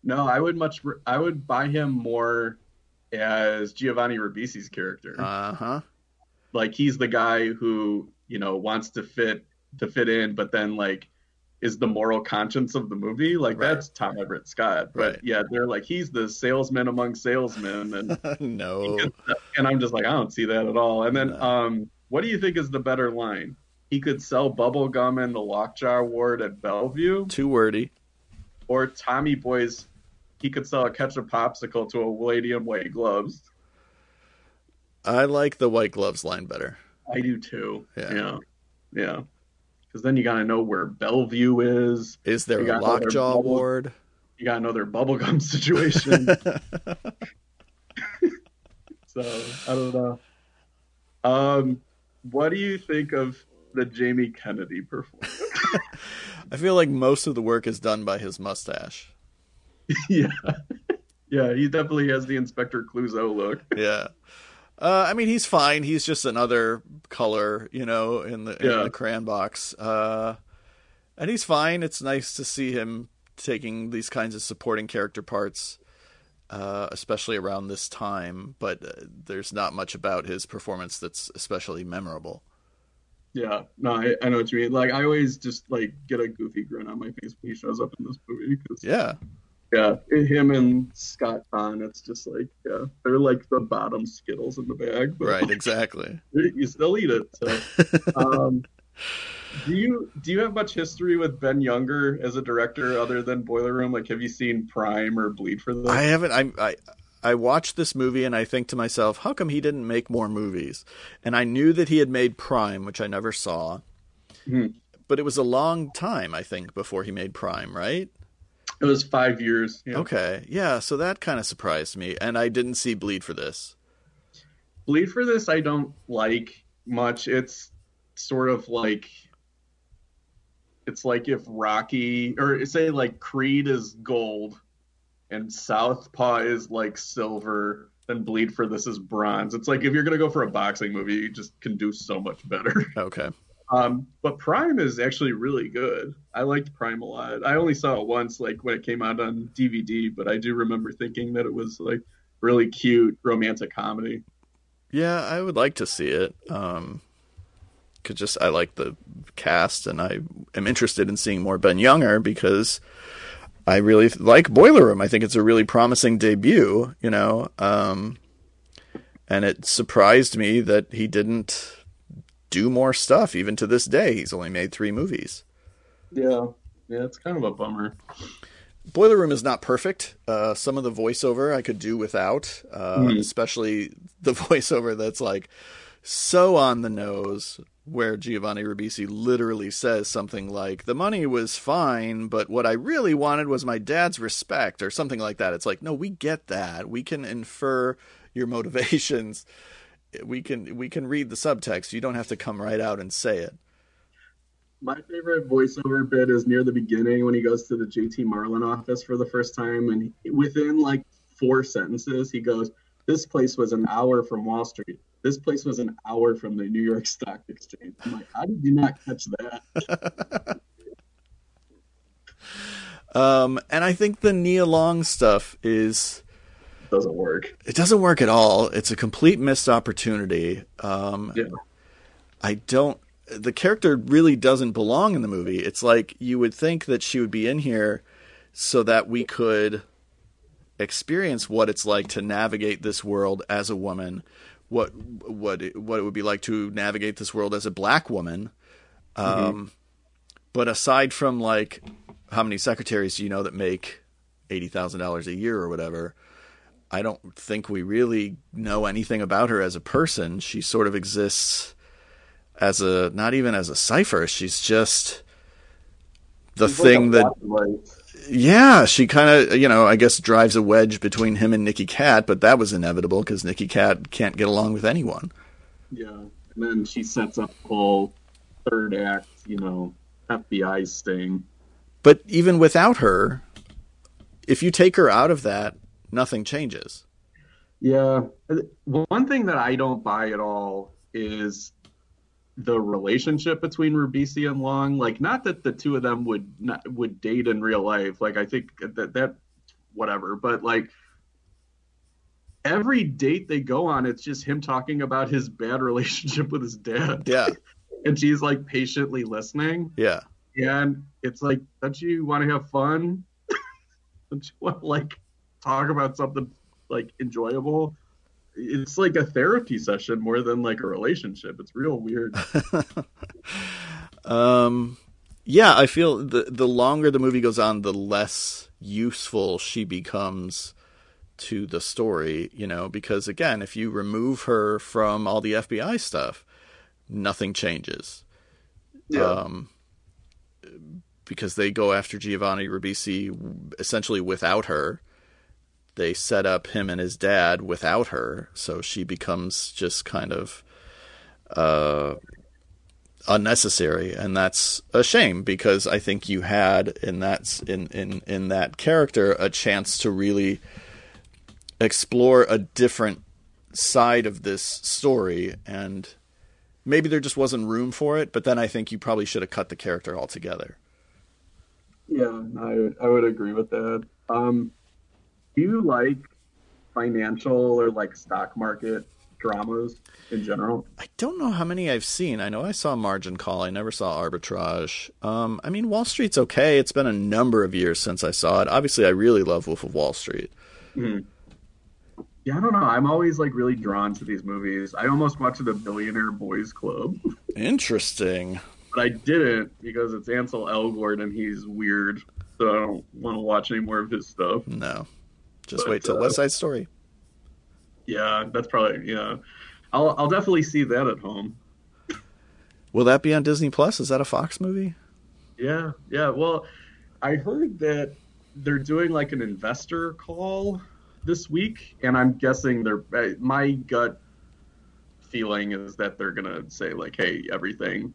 No, I would much. I would buy him more as Giovanni Ribisi's character. Uh huh. like he's the guy who you know wants to fit to fit in, but then like is the moral conscience of the movie. Like Right. that's Tom Everett Scott. But Right. yeah, they're like he's the salesman among salesmen, and no. and I'm just like I don't see that at all. And then No. um, what do you think is the better line? He could sell bubble gum in the Lockjaw Ward at Bellevue, Too wordy. or Tommy Boy's. He could sell a ketchup popsicle to a lady in white gloves. I like the white gloves line better. I do too. Yeah. Yeah. Yeah. Because then you got to know where Bellevue is. Is there You a lockjaw bubble- ward? You got to know their bubblegum situation. so I don't know. Um, what do you think of the Jamie Kennedy performance? I feel like most of the work is done by his mustache. yeah. Yeah, he definitely has the Inspector Clouseau look. Yeah. Uh, I mean, he's fine. He's just another color, you know, in the in the crayon box. Uh, and he's fine. It's nice to see him taking these kinds of supporting character parts, uh, especially around this time. But uh, there's not much about his performance that's especially memorable. Yeah, no, I, I know what you mean. Like, I always just like get a goofy grin on my face when he shows up in this movie because Yeah. Yeah, him and Scott Caan, it's just like, yeah, they're like the bottom Skittles in the bag, Right. Exactly. you still eat it. So, um, do you do you have much history with Ben Younger as a director other than Boiler Room? Like, have you seen Prime or Bleed for this? I haven't. I, I I watched this movie and I think to myself, how come he didn't make more movies? And I knew that he had made Prime, which I never saw. Hmm. But it was a long time, I think, before he made Prime, right? It was five years. Yeah. Okay, yeah. So that kind of surprised me, and I didn't see Bleed for this. Bleed for this, I don't like much. It's sort of like it's like if Rocky or say like Creed is gold and Southpaw is like silver, then Bleed for this is bronze. It's like if you're gonna go for a boxing movie, you just can do so much better. Okay, Um, but Prime is actually really good. I liked Prime a lot. I only saw it once, like when it came out on DVD, but I do remember thinking that it was like really cute romantic comedy. yeah, I would like to see it. Um, cause just I like the cast, and I am interested in seeing more Ben Younger because I really like Boiler Room. I think it's a really promising debut, you know. Um, and it surprised me that he didn't do more stuff. Even to this day, he's only made three movies. Yeah, yeah, it's kind of a bummer. Boiler Room is not perfect. Uh, some of the voiceover I could do without, uh, Mhm. especially the voiceover that's like so on the nose, where Giovanni Ribisi literally says something like, "The money was fine, but what I really wanted was my dad's respect," or something like that. It's like, no, we get that. We can infer your motivations. We can we can read the subtext. You don't have to come right out and say it. My favorite voiceover bit is near the beginning when he goes to the JT Marlin office for the first time, and he, within like four sentences, he goes, "This place was an hour from Wall Street. This place was an hour from the New York Stock Exchange." I'm like, how did you not catch that? Um, and I think the Nia Long stuff is doesn't work. It doesn't work at all. It's a complete missed opportunity. Um, yeah. I don't. The character really doesn't belong in the movie. It's like you would think that she would be in here so that we could experience what it's like to navigate this world as a woman, what what it, what it would be like to navigate this world as a black woman. Um, mm-hmm. But aside from like how many secretaries do you know that make eighty thousand dollars a year or whatever, I don't think we really know anything about her as a person. She sort of exists as a not even as a cipher. She's just the She's thing like that yeah, she kind of, you know, I guess drives a wedge between him and Nicky Katt, but that was inevitable because Nicky Katt can't get along with anyone. Yeah, and then she sets up the whole third act, you know, FBI sting. But even without her, if you take her out of that, nothing changes. Yeah. One thing that I don't buy at all is the relationship between Ribisi and Long. Like, not that the two of them would not, would date in real life. Like, I think that that whatever, but like every date they go on, it's just him talking about his bad relationship with his dad. Yeah, and she's like patiently listening. Yeah, and it's like, don't you want to have fun? don't you want like talk about something like enjoyable? it's like a therapy session more than like a relationship. It's real weird. um, yeah, I feel the the longer the movie goes on, the less useful she becomes to the story. You know, because again, if you remove her from all the FBI stuff, nothing changes. Yeah. Um, because they go after Giovanni Ribisi essentially without her they set up him and his dad without her, so she becomes just kind of uh, unnecessary, and that's a shame because I think you had in that in in in that character a chance to really explore a different side of this story. And maybe there just wasn't room for it but then i think you probably should have cut the character altogether. Yeah i i would agree with that. Um do you like financial or like stock market dramas in general? I don't know how many I've seen. I know I saw Margin Call. I never saw Arbitrage. Um, I mean, Wall Street's okay. It's been a number of years since I saw it. Obviously, I really love Wolf of Wall Street. Mm-hmm. Yeah, I don't know. I'm always like really drawn to these movies. I almost watched The Billionaire Boys Club. Interesting. But I didn't because it's Ansel Elgort and he's weird. So I don't want to watch any more of his stuff. No. Just but, wait till uh, West Side Story. Yeah, that's probably yeah. I'll I'll definitely see that at home. Will that be on Disney Plus? Is that a Fox movie? Yeah, yeah. Well, I heard that they're doing like an investor call this week, and I'm guessing they're. My gut feeling is that they're gonna say like, "Hey, everything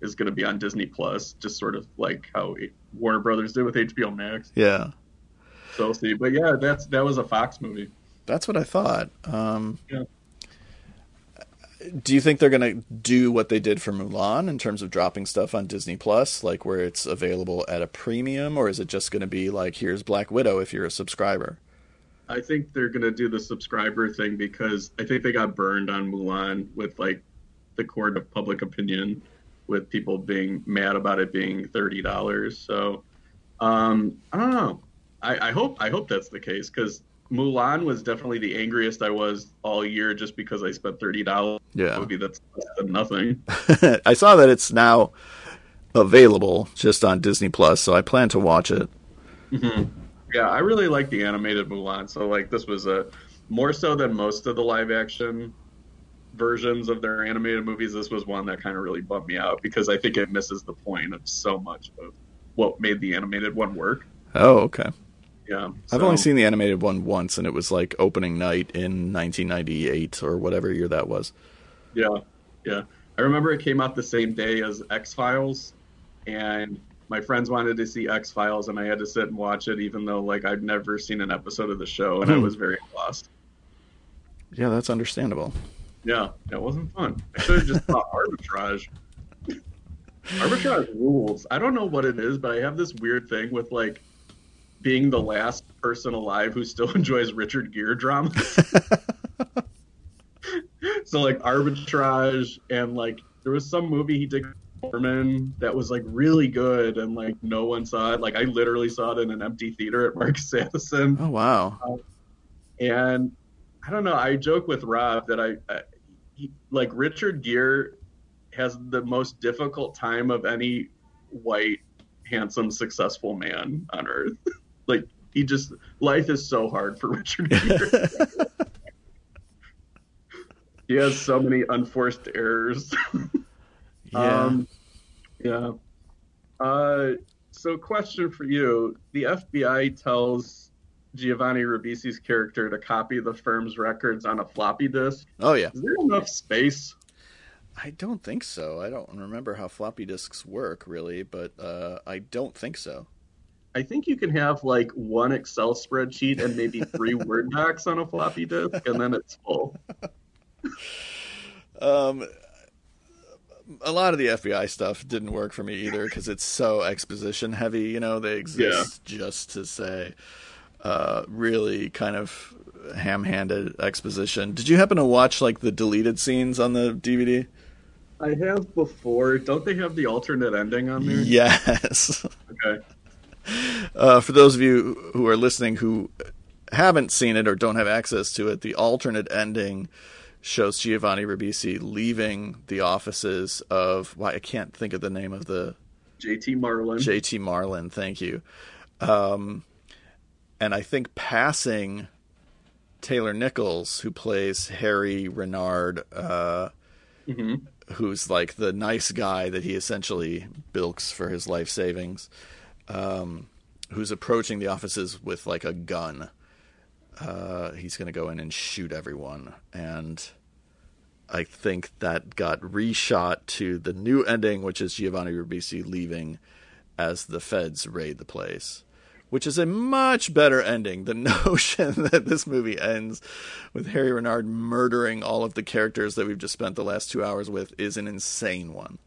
is gonna be on Disney Plus," just sort of like how Warner Brothers did with HBO Max. Yeah. So we'll see. But yeah, that's that was a Fox movie. That's what I thought. Um, yeah. Do you think they're going to do what they did for Mulan in terms of dropping stuff on Disney Plus, like where it's available at a premium, or is it just going to be like here's Black Widow if you're a subscriber? I think they're going to do the subscriber thing because I think they got burned on Mulan with like the court of public opinion, with people being mad about it being thirty dollars. So um, I don't know. I, I hope I hope that's the case because Mulan was definitely the angriest I was all year just because I spent thirty dollars. Yeah, movie that's nothing. I saw that it's now available just on Disney Plus, so I plan to watch it. Mm-hmm. Yeah, I really like the animated Mulan. So like this was a more so than most of the live action versions of their animated movies. This was one that kind of really bummed me out because I think it misses the point of so much of what made the animated one work. Oh, okay. Yeah, I've only seen the animated one once, and it was like opening night in 1998 or whatever year that was. Yeah, yeah. I remember it came out the same day as X Files, and my friends wanted to see X Files, and I had to sit and watch it, even though like I'd never seen an episode of the show, and I hmm. was very lost. Yeah, that's understandable. Yeah, it wasn't fun. I should have just thought arbitrage. arbitrage rules. I don't know what it is, but I have this weird thing with like being the last person alive who still enjoys Richard Gere dramas. so like arbitrage and like there was some movie he did Norman that was like really good and like no one saw it. Like I literally saw it in an empty theater at Mark Sanderson. Oh wow! Uh, and I don't know. I joke with Rob that I, I he, like Richard Gere has the most difficult time of any white, handsome, successful man on earth. Like he just life is so hard for Richard Gere. he has so many unforced errors. Yeah. Um, yeah. Uh, so, question for you: The FBI tells Giovanni Ribisi's character to copy the firm's records on a floppy disk. oh yeah. Is there enough space? I don't think so. I don't remember how floppy disks work really, but uh, I don't think so. I think you can have like one Excel spreadsheet and maybe three Word docs on a floppy disk, and then it's full. Um, a lot of the FBI stuff didn't work for me either because it's so exposition heavy. You know, they exist just to say uh, really kind of ham-handed exposition. Did you happen to watch like the deleted scenes on the DVD? I have before. Don't they have the alternate ending on there? Yes. Okay. Uh, for those of you who are listening who haven't seen it or don't have access to it, the alternate ending shows Giovanni Ribisi leaving the offices of why I can't think of the name of the JT Marlin. JT Marlin, thank you. Um, and I think passing Taylor Nichols, who plays Harry Renard, uh, hmm who's like the nice guy that he essentially bilks for his life savings, um, who's approaching the offices with like a gun. Uh, he's going to go in and shoot everyone. And I think that got reshot to the new ending, which is Giovanni Ribisi leaving as the feds raid the place. Which is a much better ending. The notion that this movie ends with Harry Renard murdering all of the characters that we've just spent the last two hours with is an insane one.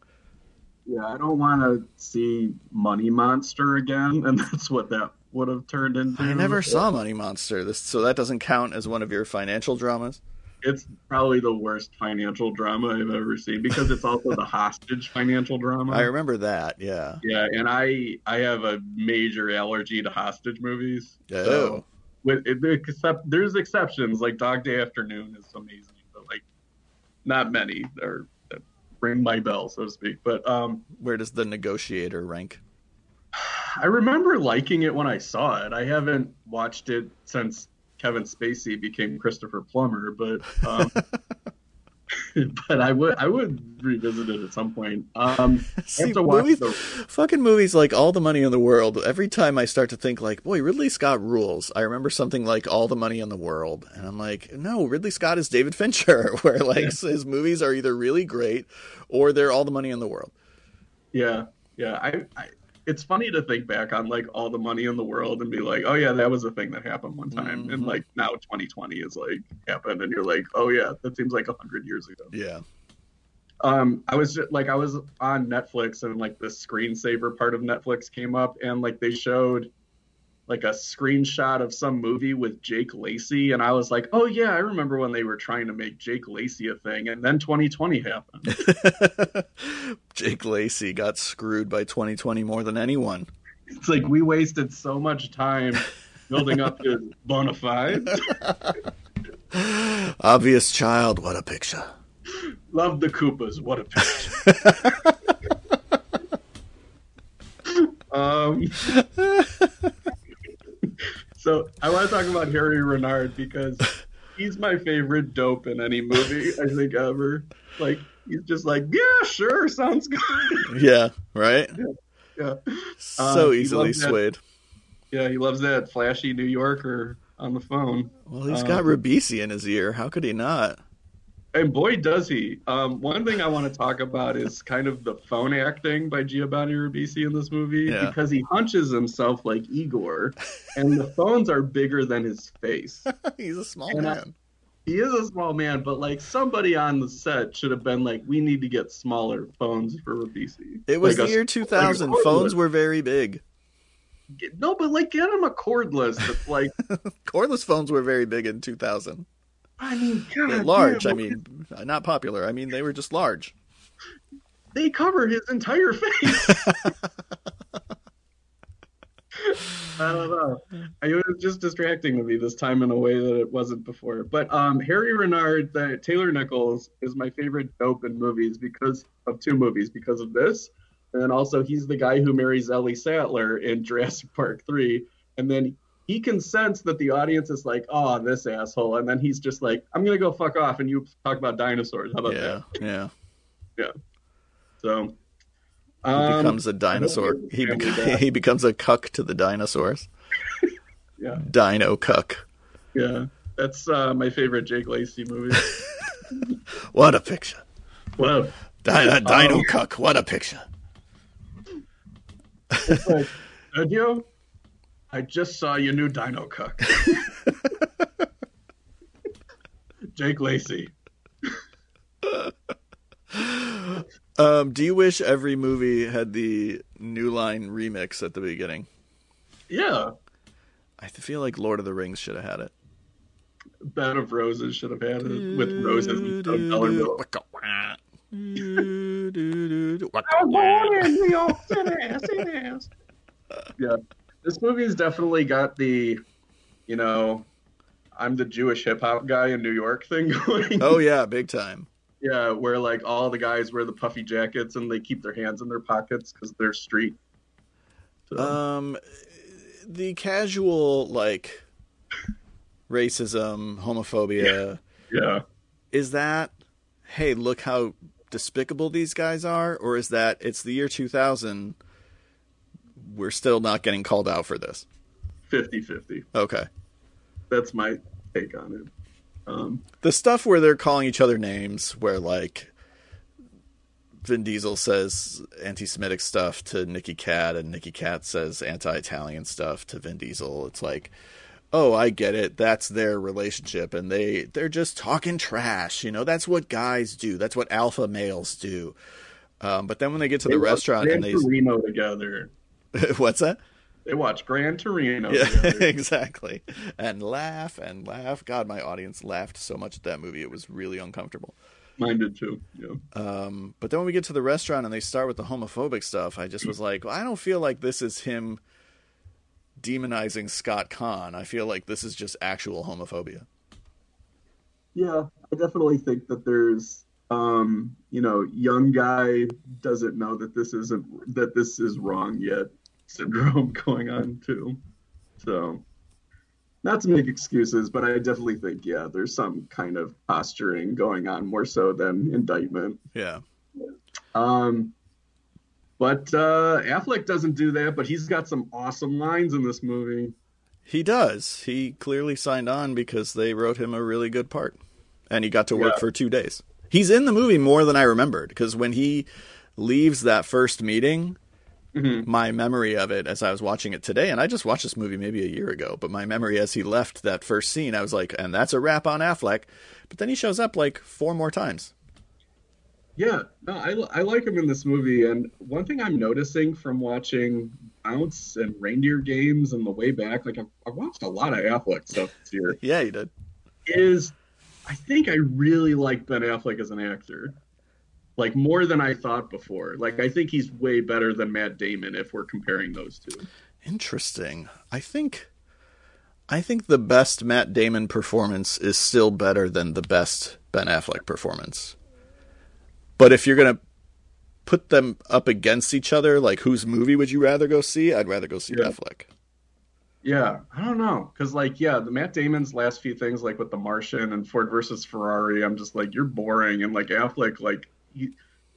Yeah, I don't want to see Money Monster again, and that's what that would have turned into. I never saw Money Monster, this, so that doesn't count as one of your financial dramas. It's probably the worst financial drama I've ever seen because it's also the hostage financial drama. I remember that, yeah. yeah, and I I have a major allergy to hostage movies. Oh. So with except there's exceptions like Dog Day Afternoon is amazing, but like not many are ring my bell so to speak. But um, Where does the negotiator rank? I remember liking it when I saw it. I haven't watched it since Kevin Spacey became Christopher Plummer, but um, but I would I would revisit it at some point. Um, See, have to watch movies, the fucking movies like All the Money in the World. Every time I start to think like, boy, Ridley Scott rules. I remember something like All the Money in the World, and I'm like, no, Ridley Scott is David Fincher, where like his movies are either really great or they're All the Money in the World. yeah yeah. I, I it's funny to think back on like all the money in the world and be like, oh yeah, that was a thing that happened one time, and Mhm. like now 2020 is like happened, and you're like, oh yeah, that seems like a hundred years ago. Yeah, um i was just, like i was on netflix and like the screensaver part of netflix came up and like they showed like a screenshot of some movie with jake lacy and i was like oh yeah i remember when they were trying to make jake lacy a thing and then 2020 happened Jake Lacy got screwed by 2020 more than anyone. it's like we wasted so much time building up his bona fide Obvious child, what a picture. love the koopas what a picture um so I want to talk about Harry Renard because he's my favorite dope in any movie I think ever. Like he's just like, yeah, sure, sounds good. Yeah, right? yeah, So Um, easily loves that- swayed. yeah, he loves that flashy New Yorker on the phone. Well, he's Um, got Ribisi in his ear. How could he not? And boy, does he! Um, one thing I want to talk about is kind of the phone acting by Giovanni Ribisi in this movie Yeah. because he hunches himself like Igor, and the phones are bigger than his face. he's a small And I- man. He is a small man, but like somebody on the set should have been like, "We need to get smaller phones for Ribisi." It was Like the a- year 2000. like Phones were very big. no, but like get him a cordless. That's like Cordless phones were very big in 2000. I mean, God, large. damn, I mean, not popular. I mean, they were just large. they cover his entire face. I don't know. It was just distracting to me this time in a way that it wasn't before. But um, Harry Renard, the Taylor Nichols, is my favorite dope in movies because of two movies, because of this, and then also he's the guy who marries Ellie Sattler in Jurassic Park three, and then he can sense that the audience is like, "Oh, this asshole," and then he's just like, "I'm gonna go fuck off," and you talk about dinosaurs. How about that? Yeah, yeah. So. He um, becomes a dinosaur. He, beca- he becomes a cuck to the dinosaurs. Yeah. Dino cuck. Yeah, that's uh, my favorite Jake Lacy movie. What a picture. Wow. Dino, dino Um, cuck. What a picture. It's like, Sergio, I just saw your new Dino Cuck. Jake Lacy. Um, do you wish every movie had the New Line remix at the beginning? Yeah, I feel like Lord of the Rings should have had it. Bed of Roses should have had it with roses and Doug Bellerville. New York City, Yeah, this movie's definitely got the, you know, I'm the Jewish hip hop guy in New York thing going. Oh yeah, big time. Yeah, where like all the guys wear the puffy jackets and they keep their hands in their pockets because they're street. So, Um, the casual like racism, homophobia yeah, is that. Hey, look how despicable these guys are, or is that it's the year 2000? We're still not getting called out for this. 50-50. Okay. That's my take on it. Um, the stuff where they're calling each other names, where like Vin Diesel says anti-Semitic stuff to Nicky Katt, and Nicky Katt says anti-Italian stuff to Vin Diesel. It's like, oh, I get it. That's their relationship, and they they're just talking trash. You know, that's what guys do. That's what alpha males do. Um, but then when they get to the they watch restaurant and they, Torino together. what's that? They watch Gran Torino Yeah, exactly. And laugh and laugh. God, my audience laughed so much at that movie; it was really uncomfortable. Mine did too. Yeah. Um, but then when we get to the restaurant and they start with the homophobic stuff, I just was like, well, I don't feel like this is him demonizing Scott Caan. I feel like this is just actual homophobia. Yeah, I definitely think that there's um, you know, young guy doesn't know that this isn't that this is wrong yet syndrome going on too. So not to make excuses, but I definitely think yeah, there's some kind of posturing going on more so than indictment. Yeah. Um but uh Affleck doesn't do that, but he's got some awesome lines in this movie. He does. He clearly signed on because they wrote him a really good part. And he got to work Yeah. for two days. He's in the movie more than I remembered because when he leaves that first meeting, Mhm. my memory of it as I was watching it today, and I just watched this movie maybe a year ago, but my memory as he left that first scene, I was like, and that's a wrap on Affleck. But then he shows up like four more times. Yeah, no, I, I like him in this movie. And one thing I'm noticing from watching Bounce and Reindeer Games and the way back, like I've, I've watched a lot of Affleck stuff this year, Yeah, he did. is I think I really like Ben Affleck as an actor. Like more than I thought before. Like I think he's way better than Matt Damon if we're comparing those two. Interesting. I think I think the best Matt Damon performance is still better than the best Ben Affleck performance. But if you're going to put them up against each other, like whose movie would you rather go see? I'd rather go see Yeah. Affleck. Yeah, I don't know, cause like yeah, the Matt Damon's last few things, like with The Martian and Ford versus Ferrari, I'm just like you're boring, and like Affleck, like he,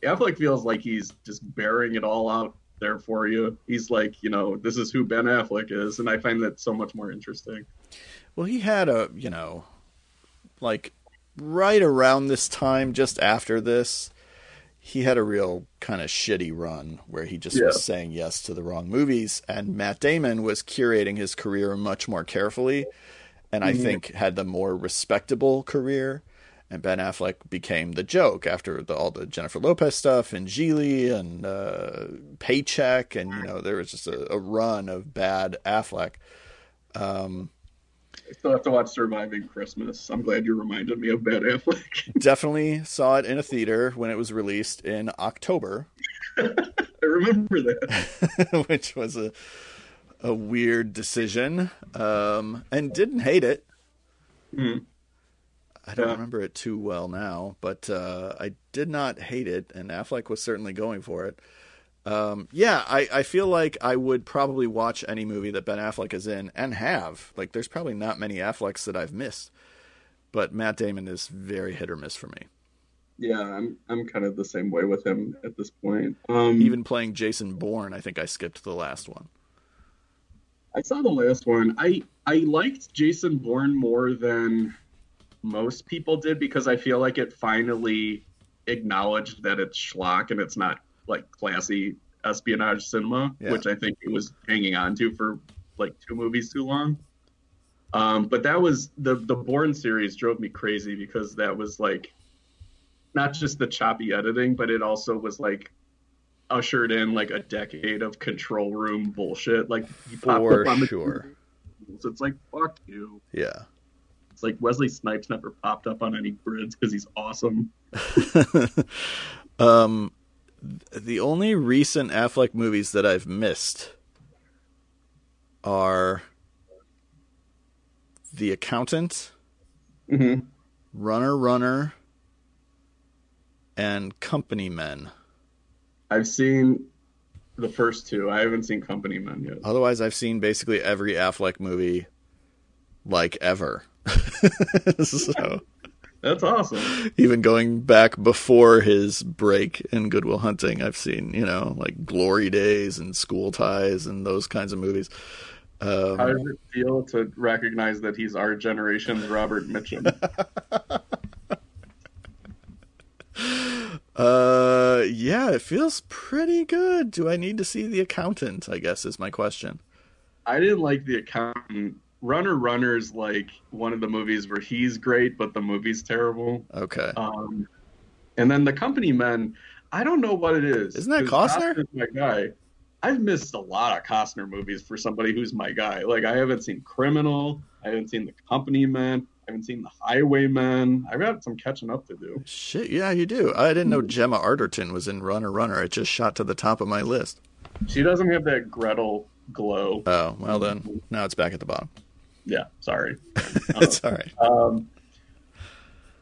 Affleck feels like he's just bearing it all out there for you. He's like, you know, this is who Ben Affleck is, and I find that so much more interesting. Well, he had a, you know, like right around this time, just after this, he had a real kind of shitty run where he just Yeah. was saying yes to the wrong movies. And Matt Damon was curating his career much more carefully and I Mhm. think had the more respectable career. and Ben Affleck became the joke after the, all the Jennifer Lopez stuff and Gigli and uh, Paycheck, and you know there was just a, a run of bad Affleck. Um, I still have to watch Surviving Christmas. I'm glad you reminded me of Bad Affleck. definitely saw it in a theater when it was released in October. I remember that, which was a a weird decision, um, and didn't hate it. Mm. I don't Yeah. remember it too well now, but uh, I did not hate it, and Affleck was certainly going for it. Um, yeah, I, I feel like I would probably watch any movie that Ben Affleck is in, and have. Like, there's probably not many Afflecks that I've missed, but Matt Damon is very hit or miss for me. Yeah, I'm I'm kind of the same way with him at this point. Um, Even playing Jason Bourne, I think I skipped the last one. I saw the last one. I I liked Jason Bourne more than most people did because I feel like it finally acknowledged that it's schlock and it's not like classy espionage cinema, Yeah. which I think it was hanging on to for like two movies too long. Um, but that was the the Bourne series drove me crazy because that was like not just the choppy editing, but it also was like ushered in like a decade of control room bullshit. Like he popped For up on the sure. So it's like fuck you. Yeah. It's like Wesley Snipes never popped up on any grids because he's awesome. um, the only recent Affleck movies that I've missed are The Accountant, Mm-hmm. Runner Runner, and Company Men. I've seen the first two. I haven't seen Company Men yet. Otherwise, I've seen basically every Affleck movie like ever. so, That's awesome. even going back before his break in Good Will Hunting, I've seen, you know, like Glory Days and School Ties and those kinds of movies. Um, How does it feel to recognize that he's our generation's Robert Mitchum? Uh, yeah, it feels pretty good. Do I need to see the accountant? I guess is my question. I didn't like the accountant. Runner Runner's like one of the movies where he's great, but the movie's terrible. Okay. Um, and then the Company Men, I don't know what it Isn't that Costner? Costner's my guy. I've missed a lot of Costner movies for somebody who's my guy. Like I haven't seen Criminal, I haven't seen The Company Men, I haven't seen The Highwaymen. I've got some catching up to do. Shit, yeah, you do. I didn't know Gemma Arterton was in Runner Runner. It just shot to the top of my list. She doesn't have that Gretel glow. Oh, well then, now it's back at the bottom. Yeah, sorry. It's all right. Um,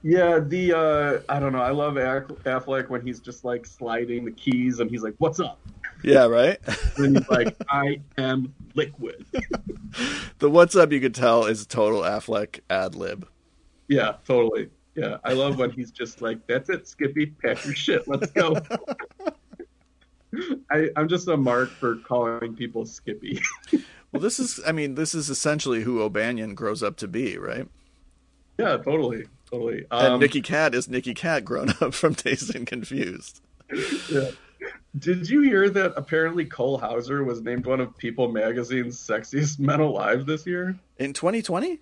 yeah, the uh, I don't know. I love Aff- Affleck when he's just like sliding the keys and he's like, "What's up?" Yeah, right. And he's like, "I am liquid." the what's up you could tell is total Affleck ad lib. Yeah, totally. Yeah, I love when he's just like, "That's it, Skippy. Pack your shit. Let's go." I, I'm just a mark for calling people Skippy. Well, this is, I mean, this is essentially who O'Bannion grows up to be, right? yeah, totally, totally. And Um, Nicky Katt is Nicky Katt grown up from Dazed and Confused. yeah. Did you hear that apparently Cole Hauser was named one of People Magazine's sexiest men alive this year? In 2020?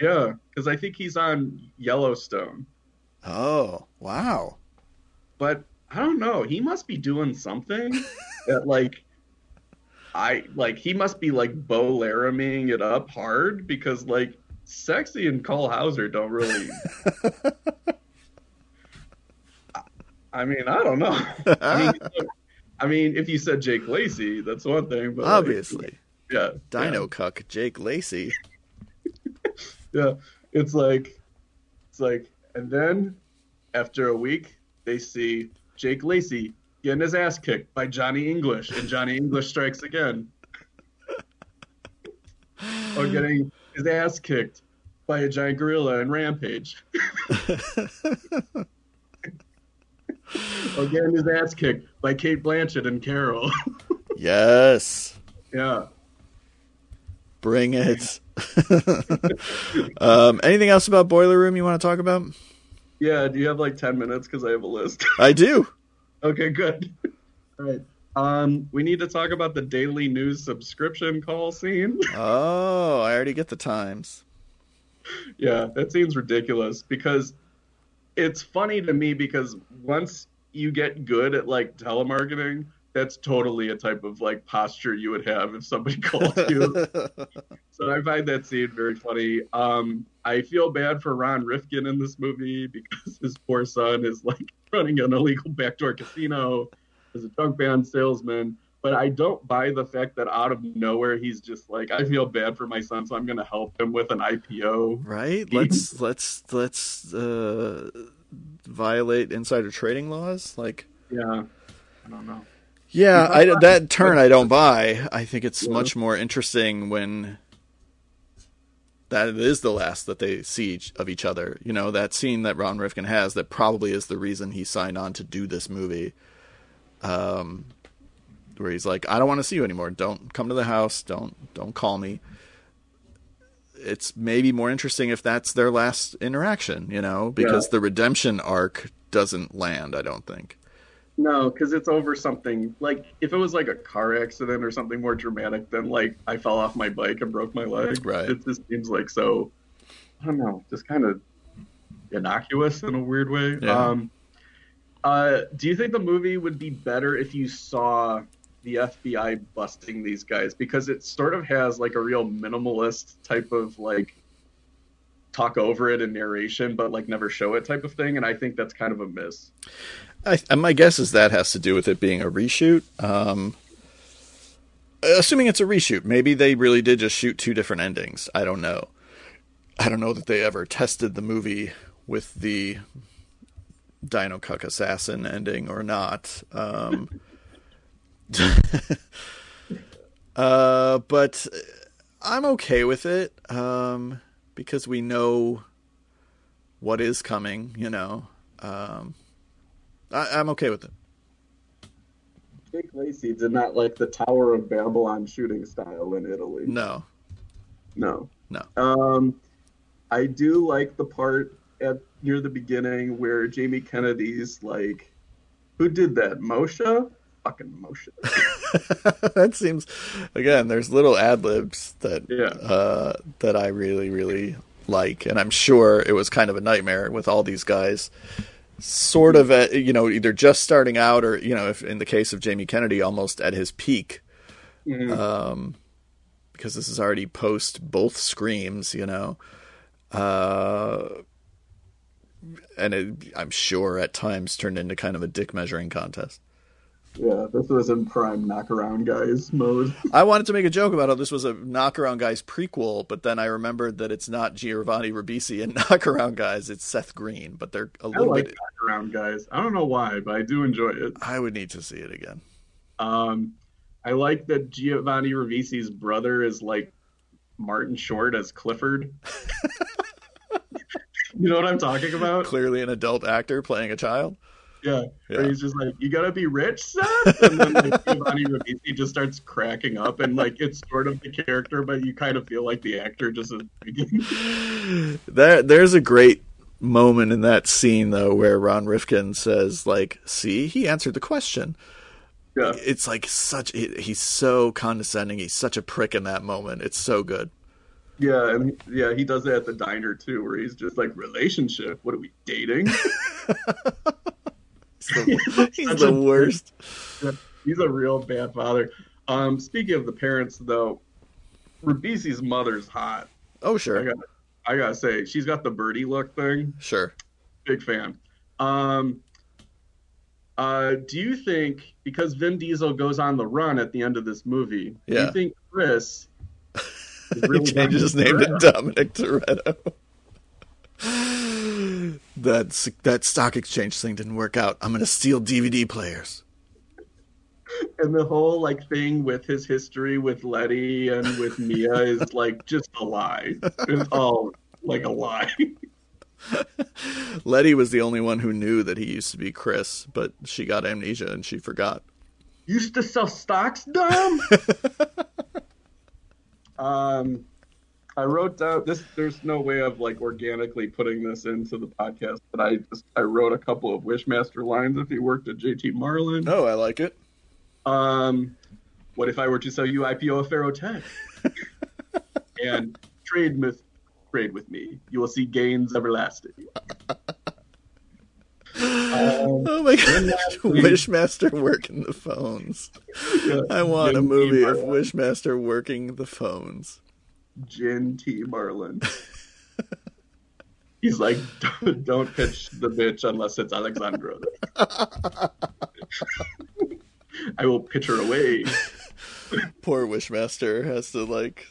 Yeah, because I think he's on Yellowstone. Oh, wow. But I don't know. He must be doing something that like I like he must be like Bo Laramieing it up hard because like sexy and Cole Hauser don't really I- I mean, I don't know. I mean, I mean, if you said Jake Lacy, that's one thing, but like, Obviously. yeah, Dino Cuck, Jake Lacy. yeah, it's like, it's like, and then after a week, they see Jake Lacy getting his ass kicked by Johnny English, and Johnny English strikes again, or getting his ass kicked by a giant gorilla in Rampage, or getting his ass kicked by Cate Blanchett and Carol. yes. yeah. Bring it. um, anything else about Boiler Room you want to talk about? Yeah, do you have like 10 minutes? Because I have a list. I do. Okay, good. All right. Um, we need to talk about the daily news subscription call scene. Oh, I already get the times. yeah, that seems ridiculous because it's funny to me because once you get good at like telemarketing, that's totally a type of like posture you would have if somebody called you. so I find that scene very funny. Um, I feel bad for Ron Rifkin in this movie because his poor son is like running an illegal backdoor casino as a junk band salesman. But I don't buy the fact that out of nowhere he's just like, I feel bad for my son, so I'm going to help him with an IPO. Right? Let's let's let's uh, violate insider trading laws. Like, yeah, I don't know. Yeah, I, that turn I don't buy. I think it's yeah. much more interesting when that is the last that they see of each other. You know, that scene that Ron Rifkin has that probably is the reason he signed on to do this movie. Um, where he's like, I don't want to see you anymore. Don't come to the house. Don't don't call me. It's maybe more interesting if that's their last interaction, you know, because yeah. the redemption arc doesn't land. I don't think. No, because it's over something like if it was like a car accident or something more dramatic than like I fell off my bike and broke my leg. Right. It just seems like so. I don't know, just kind of innocuous in a weird way. Yeah. Um, uh, do you think the movie would be better if you saw the FBI busting these guys? Because it sort of has like a real minimalist type of like talk over it in narration, but like never show it type of thing, and I think that's kind of a miss. I, my guess is that has to do with it being a reshoot. Um, assuming it's a reshoot, maybe they really did just shoot two different endings. I don't know. I don't know that they ever tested the movie with the Dino Cuck assassin ending or not. Um, uh, but I'm okay with it um, because we know what is coming. You know. Um, I, am okay with it. Jake Lacy did not like the Tower of Babylon shooting style in Italy. No. No. No. Um, I do like the part at near the beginning where Jamie Kennedy's like, "Who did that? Moshe." Fucking Moshe. that seems, again, there's little ad libs that yeah. uh, that I really really like, and I'm sure it was kind of a nightmare with all these guys sort of at you know either just starting out or you know if in the case of Jamie Kennedy almost at his peak mm-hmm. um, because this is already post both screams you know uh, and it, I'm sure at times turned into kind of a dick measuring contest yeah, this was in prime knockaround guys mode. I wanted to make a joke about how this was a knockaround guys prequel, but then I remembered that it's not Giovanni Ribisi and knockaround guys; it's Seth Green. But they're a little I like bit knockaround guys. I don't know why, but I do enjoy it. I would need to see it again. Um, I like that Giovanni Ribisi's brother is like Martin Short as Clifford. you know what I'm talking about? Clearly, an adult actor playing a child. Yeah. yeah. Where he's just like, You gotta be rich, Seth? And then like Giovanni Ribisi just starts cracking up and like it's sort of the character, but you kind of feel like the actor just is there there's a great moment in that scene though where Ron Rifkin says, like, see, he answered the question. Yeah. It's like such he's so condescending, he's such a prick in that moment. It's so good. Yeah, and yeah, he does that at the diner too, where he's just like, "Relationship? What are we dating?" the, he's the worst. He's a real bad father. Um, speaking of the parents, though, Ribisi's mother's hot. Oh sure. I got, I gotta say, she's got the birdie look thing. Sure. Big fan. Um, uh, do you think because Vin Diesel goes on the run at the end of this movie, yeah. do you think Chris really he changes his name to Dominic Toretto? That that stock exchange thing didn't work out. I'm gonna steal DVD players. And the whole like thing with his history with Letty and with Mia is like just a lie. It's all like a lie. Letty was the only one who knew that he used to be Chris, but she got amnesia and she forgot. Used to sell stocks, dumb. um, I wrote down this. There's no way of like organically putting this into the podcast, but I just I wrote a couple of Wishmaster lines. If you worked at JT Marlin, oh, I like it. Um, what if I were to sell you IPO of Pharaoh Tech and trade with trade with me? You will see gains everlasting. oh my gosh, Wishmaster working the phones. I want a movie of. Wishmaster working the phones. Jin T. Marlin. He's like, don't, don't pitch the bitch unless it's Alexandra. I will pitch her away. Poor Wishmaster has to like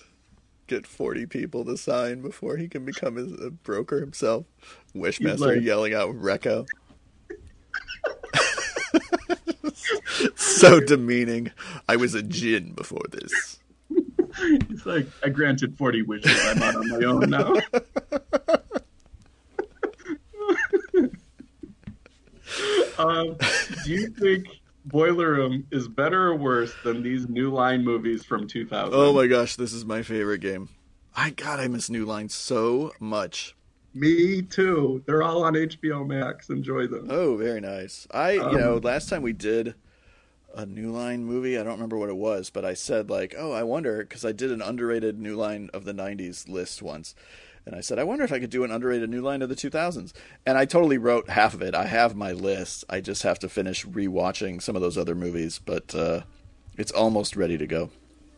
get forty people to sign before he can become a broker himself. Wishmaster like- yelling out Recco. so demeaning. I was a djinn before this. He's like, I granted 40 wishes. I'm out on my own now. um, do you think Boiler Room is better or worse than these New Line movies from 2000? Oh my gosh, this is my favorite game. I God, I miss New Line so much. Me too. They're all on HBO Max. Enjoy them. Oh, very nice. I, you Um, know, last time we did a New Line movie, I don't remember what it was, but I said like, "Oh, I wonder," because I did an underrated New Line of the '90s list once, and I said, "I wonder if I could do an underrated New Line of the 2000s." And I totally wrote half of it. I have my list. I just have to finish rewatching some of those other movies, but uh, it's almost ready to go.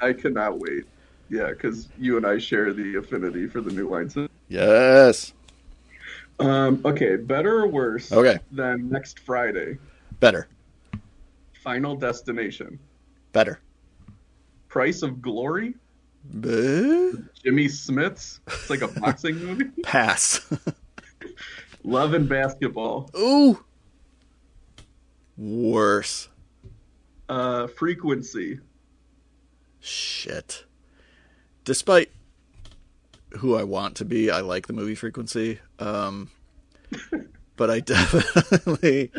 I cannot wait. Yeah, because you and I share the affinity for the New Line. Yes. Um, okay, better or worse Okay. than next Friday? Better. Final Destination. Better. Price of Glory? Jimmy Smits? It's like a boxing movie. Pass. Love and Basketball. Ooh. Worse. Uh, Frequency. Shit. Despite who I want to be, I like the movie Frequency. Um, but I definitely.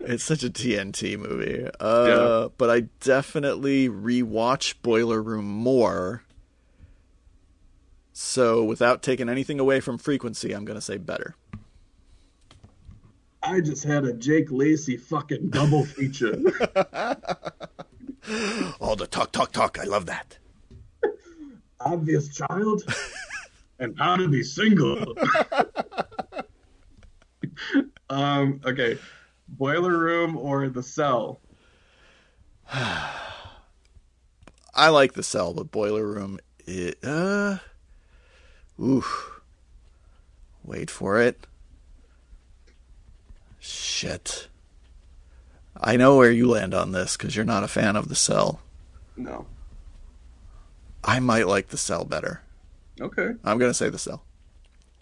It's such a TNT movie. Uh, Yeah. But I definitely rewatch Boiler Room more. So without taking anything away from Frequency, I'm going to say better. I just had a Jake Lacy fucking double feature. All the talk, talk, talk. I love that. Obvious child. and how to be single. um, okay. Boiler Room or The Cell? I like the cell, but Boiler Room, it, uh, oof. Wait for it. Shit. I know where you land on this because you're not a fan of the cell. No. I might like the cell better. Okay. I'm gonna say the cell.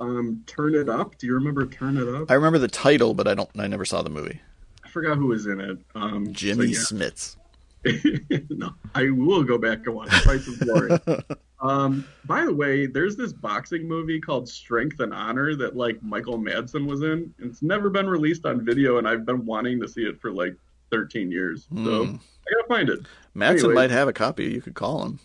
Um, Turn It Up. Do you remember Turn It Up? I remember the title, but I don't. I never saw the movie. I forgot who was in it. Um, Jimmy so Smits. no, I will go back and watch Price of Glory. um, by the way, there's this boxing movie called Strength and Honor that like Michael Madsen was in. It's never been released on video, and I've been wanting to see it for like 13 years. So Hmm. I gotta find it. Madsen Anyway. might have a copy. You could call him.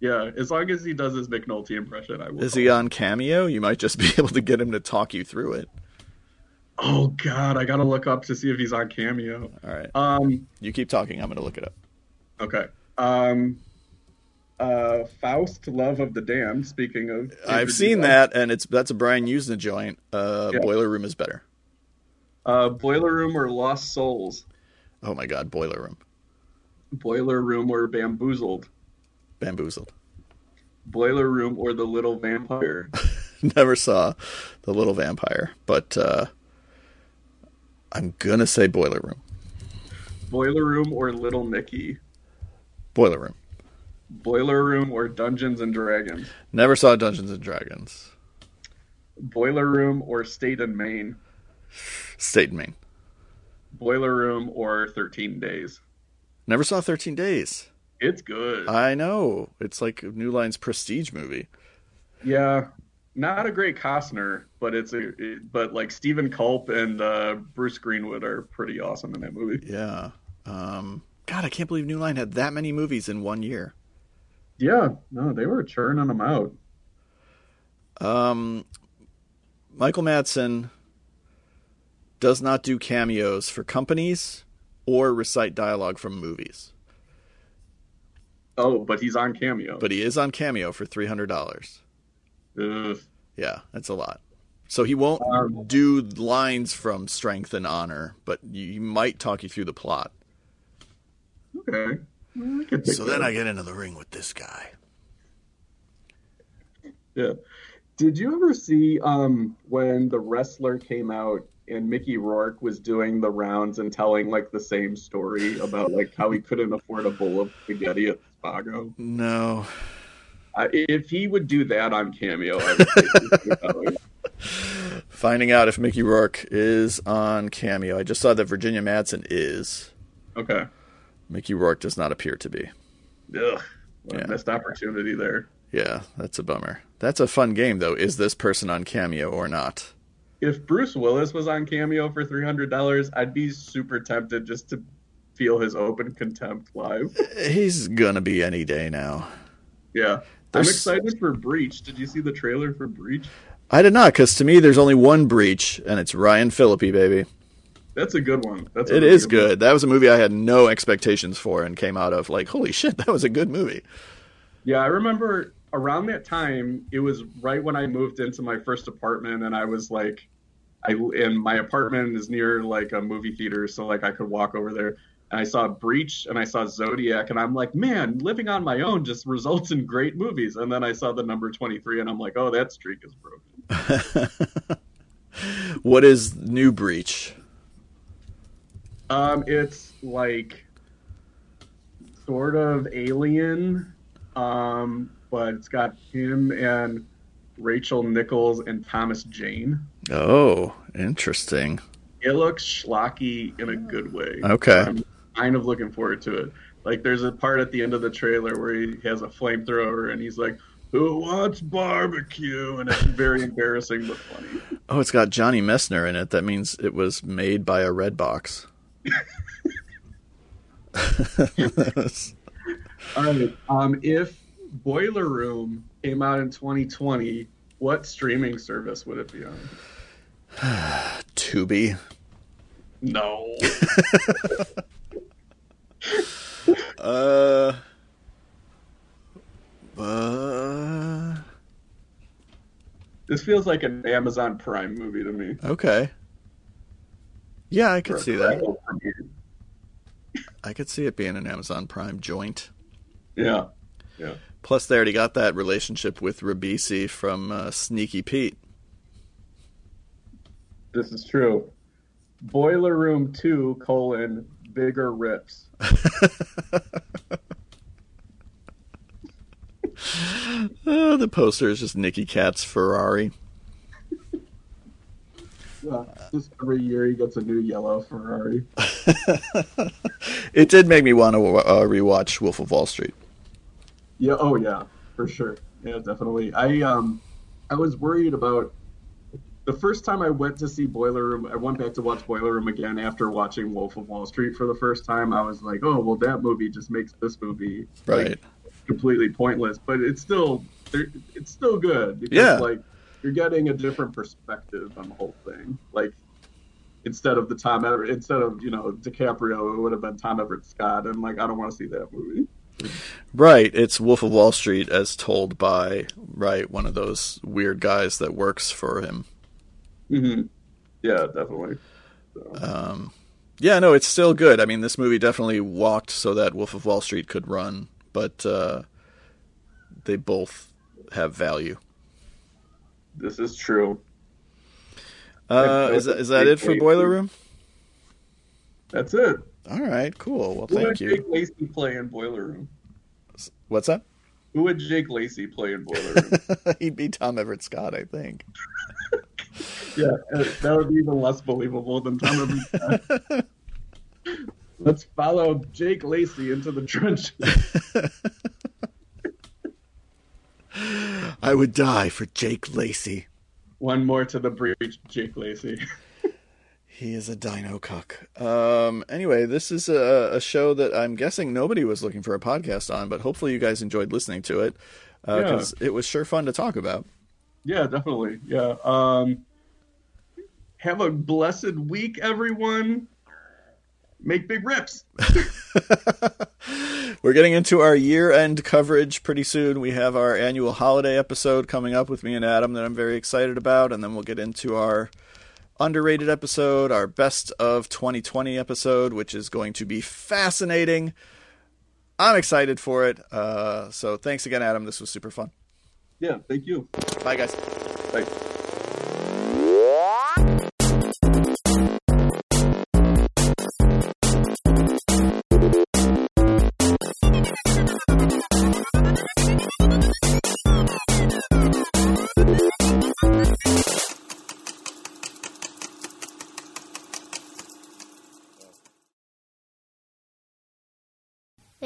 Yeah, as long as he does his McNulty impression, I will. Is he on Cameo? You might just be able to get him to talk you through it. Oh God, I gotta look up to see if he's on Cameo. All right. Um, You keep talking. I'm gonna look it up. okay. Um, uh, Faust, Love of the Damned. Speaking of, I've seen that, and it's that's a Brian Yuzna joint. Uh, Yeah. Boiler Room is better. Uh, Boiler Room or Lost Souls. Oh my God, Boiler Room, Boiler Room or Bamboozled. Bamboozled. Boiler Room or The Little Vampire. Never saw the Little Vampire, but uh, I'm gonna say Boiler Room. Boiler Room or Little Nicky. Boiler Room. Boiler Room or Dungeons and Dragons. Never saw Dungeons and Dragons. Boiler Room or State and Main. State and Main. Boiler Room or 13 Days. Never saw Thirteen Days. It's good. I know it's like New Line's prestige movie. yeah, not a great Costner, but it's a it- but like Steven Culp and uh, Bruce Greenwood are pretty awesome in that movie. Yeah. Um, God, I can't believe New Line had that many movies in one year. Yeah, no, they were churning them out. Um, Michael Madsen does not do cameos for companies or recite dialogue from movies, Oh, but he's on Cameo. but he is on Cameo for three hundred dollars. Yeah, that's a lot. So he won't Um, do lines from Strength and Honor, but he might talk you through the plot. Okay. Well, I could take So then. I get into the ring with this guy. Yeah. Did you ever see um, when the wrestler came out and Mickey Rourke was doing the rounds and telling like the same story about like how he couldn't afford a bowl of spaghetti at Spago? No. Uh, if he would do that on Cameo, I would. Finding out if Mickey Rourke is on Cameo. I just saw that Virginia Madsen is. okay. Mickey Rourke does not appear to be. Ugh. What Yeah. a missed opportunity there. Yeah, that's a bummer. That's a fun game, though. Is this person on Cameo or not? If Bruce Willis was on Cameo for three hundred dollars, I'd be super tempted just to feel his open contempt live. He's gonna be any day now. Yeah. I'm excited for Breach. Did you see the trailer for Breach? I did not, because to me, there's only one breach, and it's Ryan Phillippe, baby. That's a good one. That's a It really is one. good. That was a movie I had no expectations for, and came out of like, holy shit, that was a good movie. Yeah, I remember around that time. It was right when I moved into my first apartment, and I was like, I and my apartment is near like a movie theater, so like I could walk over there. And I saw Breach and I saw Zodiac, and I'm like, man, living on my own just results in great movies. And then I saw the number 23, and I'm like, oh, that streak is broken. what is New Breach? Um, it's like sort of alien, um, but it's got him and Rachel Nichols and Thomas Jane. Oh, interesting. It looks schlocky in a good way. Okay. I'm kind of looking forward to it. Like, there's a part at the end of the trailer where he has a flamethrower and he's like, "Who wants barbecue?" And it's very embarrassing but funny. Oh, it's got Johnny Messner in it. That means it was made by a red box. All right. Um, if Boiler Room came out in 2020, what streaming service would it be on? Tubi. No. Uh. Uh. this feels like an Amazon Prime movie to me. Okay. Yeah, I could see that. I could see it being an Amazon Prime joint. Yeah. Yeah. Plus, they already got that relationship with Ribisi from uh, Sneaky Pete. This is true. Boiler Room 2, colon, bigger rips. Uh, the poster is just Nicky Katt's Ferrari. Yeah, just every year he gets a new yellow Ferrari. it did make me want to uh, rewatch Wolf of Wall Street. Yeah, oh yeah, for sure. Yeah, definitely. I um I was worried about the first time I went to see Boiler Room, I went back to watch Boiler Room again after watching Wolf of Wall Street for the first time. I was like, oh well, that movie just makes this movie like, Right. completely pointless, but it's still it's still good because Yeah. like you're getting a different perspective on the whole thing. Like instead of the Tom Everett, instead of you know DiCaprio, it would have been Tom Everett Scott, and like I don't want to see that movie. Right. It's Wolf of Wall Street as told by, right, one of those weird guys that works for him. hmm Yeah, definitely. So. Um, yeah, no, it's still good. I mean, this movie definitely walked so that Wolf of Wall Street could run, but uh, they both have value. This is true. Uh, is that, is that it for Boiler Room? That's it. All right, cool. Well, thank you. Who would thank Jake you. Lacey play in Boiler Room? What's that? Who would Jake Lacy play in Boiler Room? He'd be Tom Everett Scott, I think. yeah, uh, that would be even less believable than Tom Everett. Scott. Let's follow Jake Lacy into the trenches. I would die for Jake Lacy. One more to the breach, Jake Lacy. He is a dino cuck. Um, anyway, this is a, a show that I'm guessing nobody was looking for a podcast on, but hopefully you guys enjoyed listening to it because it was sure fun to talk about. Yeah, definitely. Yeah. Um, have a blessed week, everyone. make big rips. We're getting into our year end coverage pretty soon. We have our annual holiday episode coming up with me and Adam that I'm very excited about, and then we'll get into our underrated episode, our best of 2020 episode, which is going to be fascinating. I'm excited for it. Uh, so thanks again, Adam. This was super fun. Yeah, thank you. Bye, guys. Bye.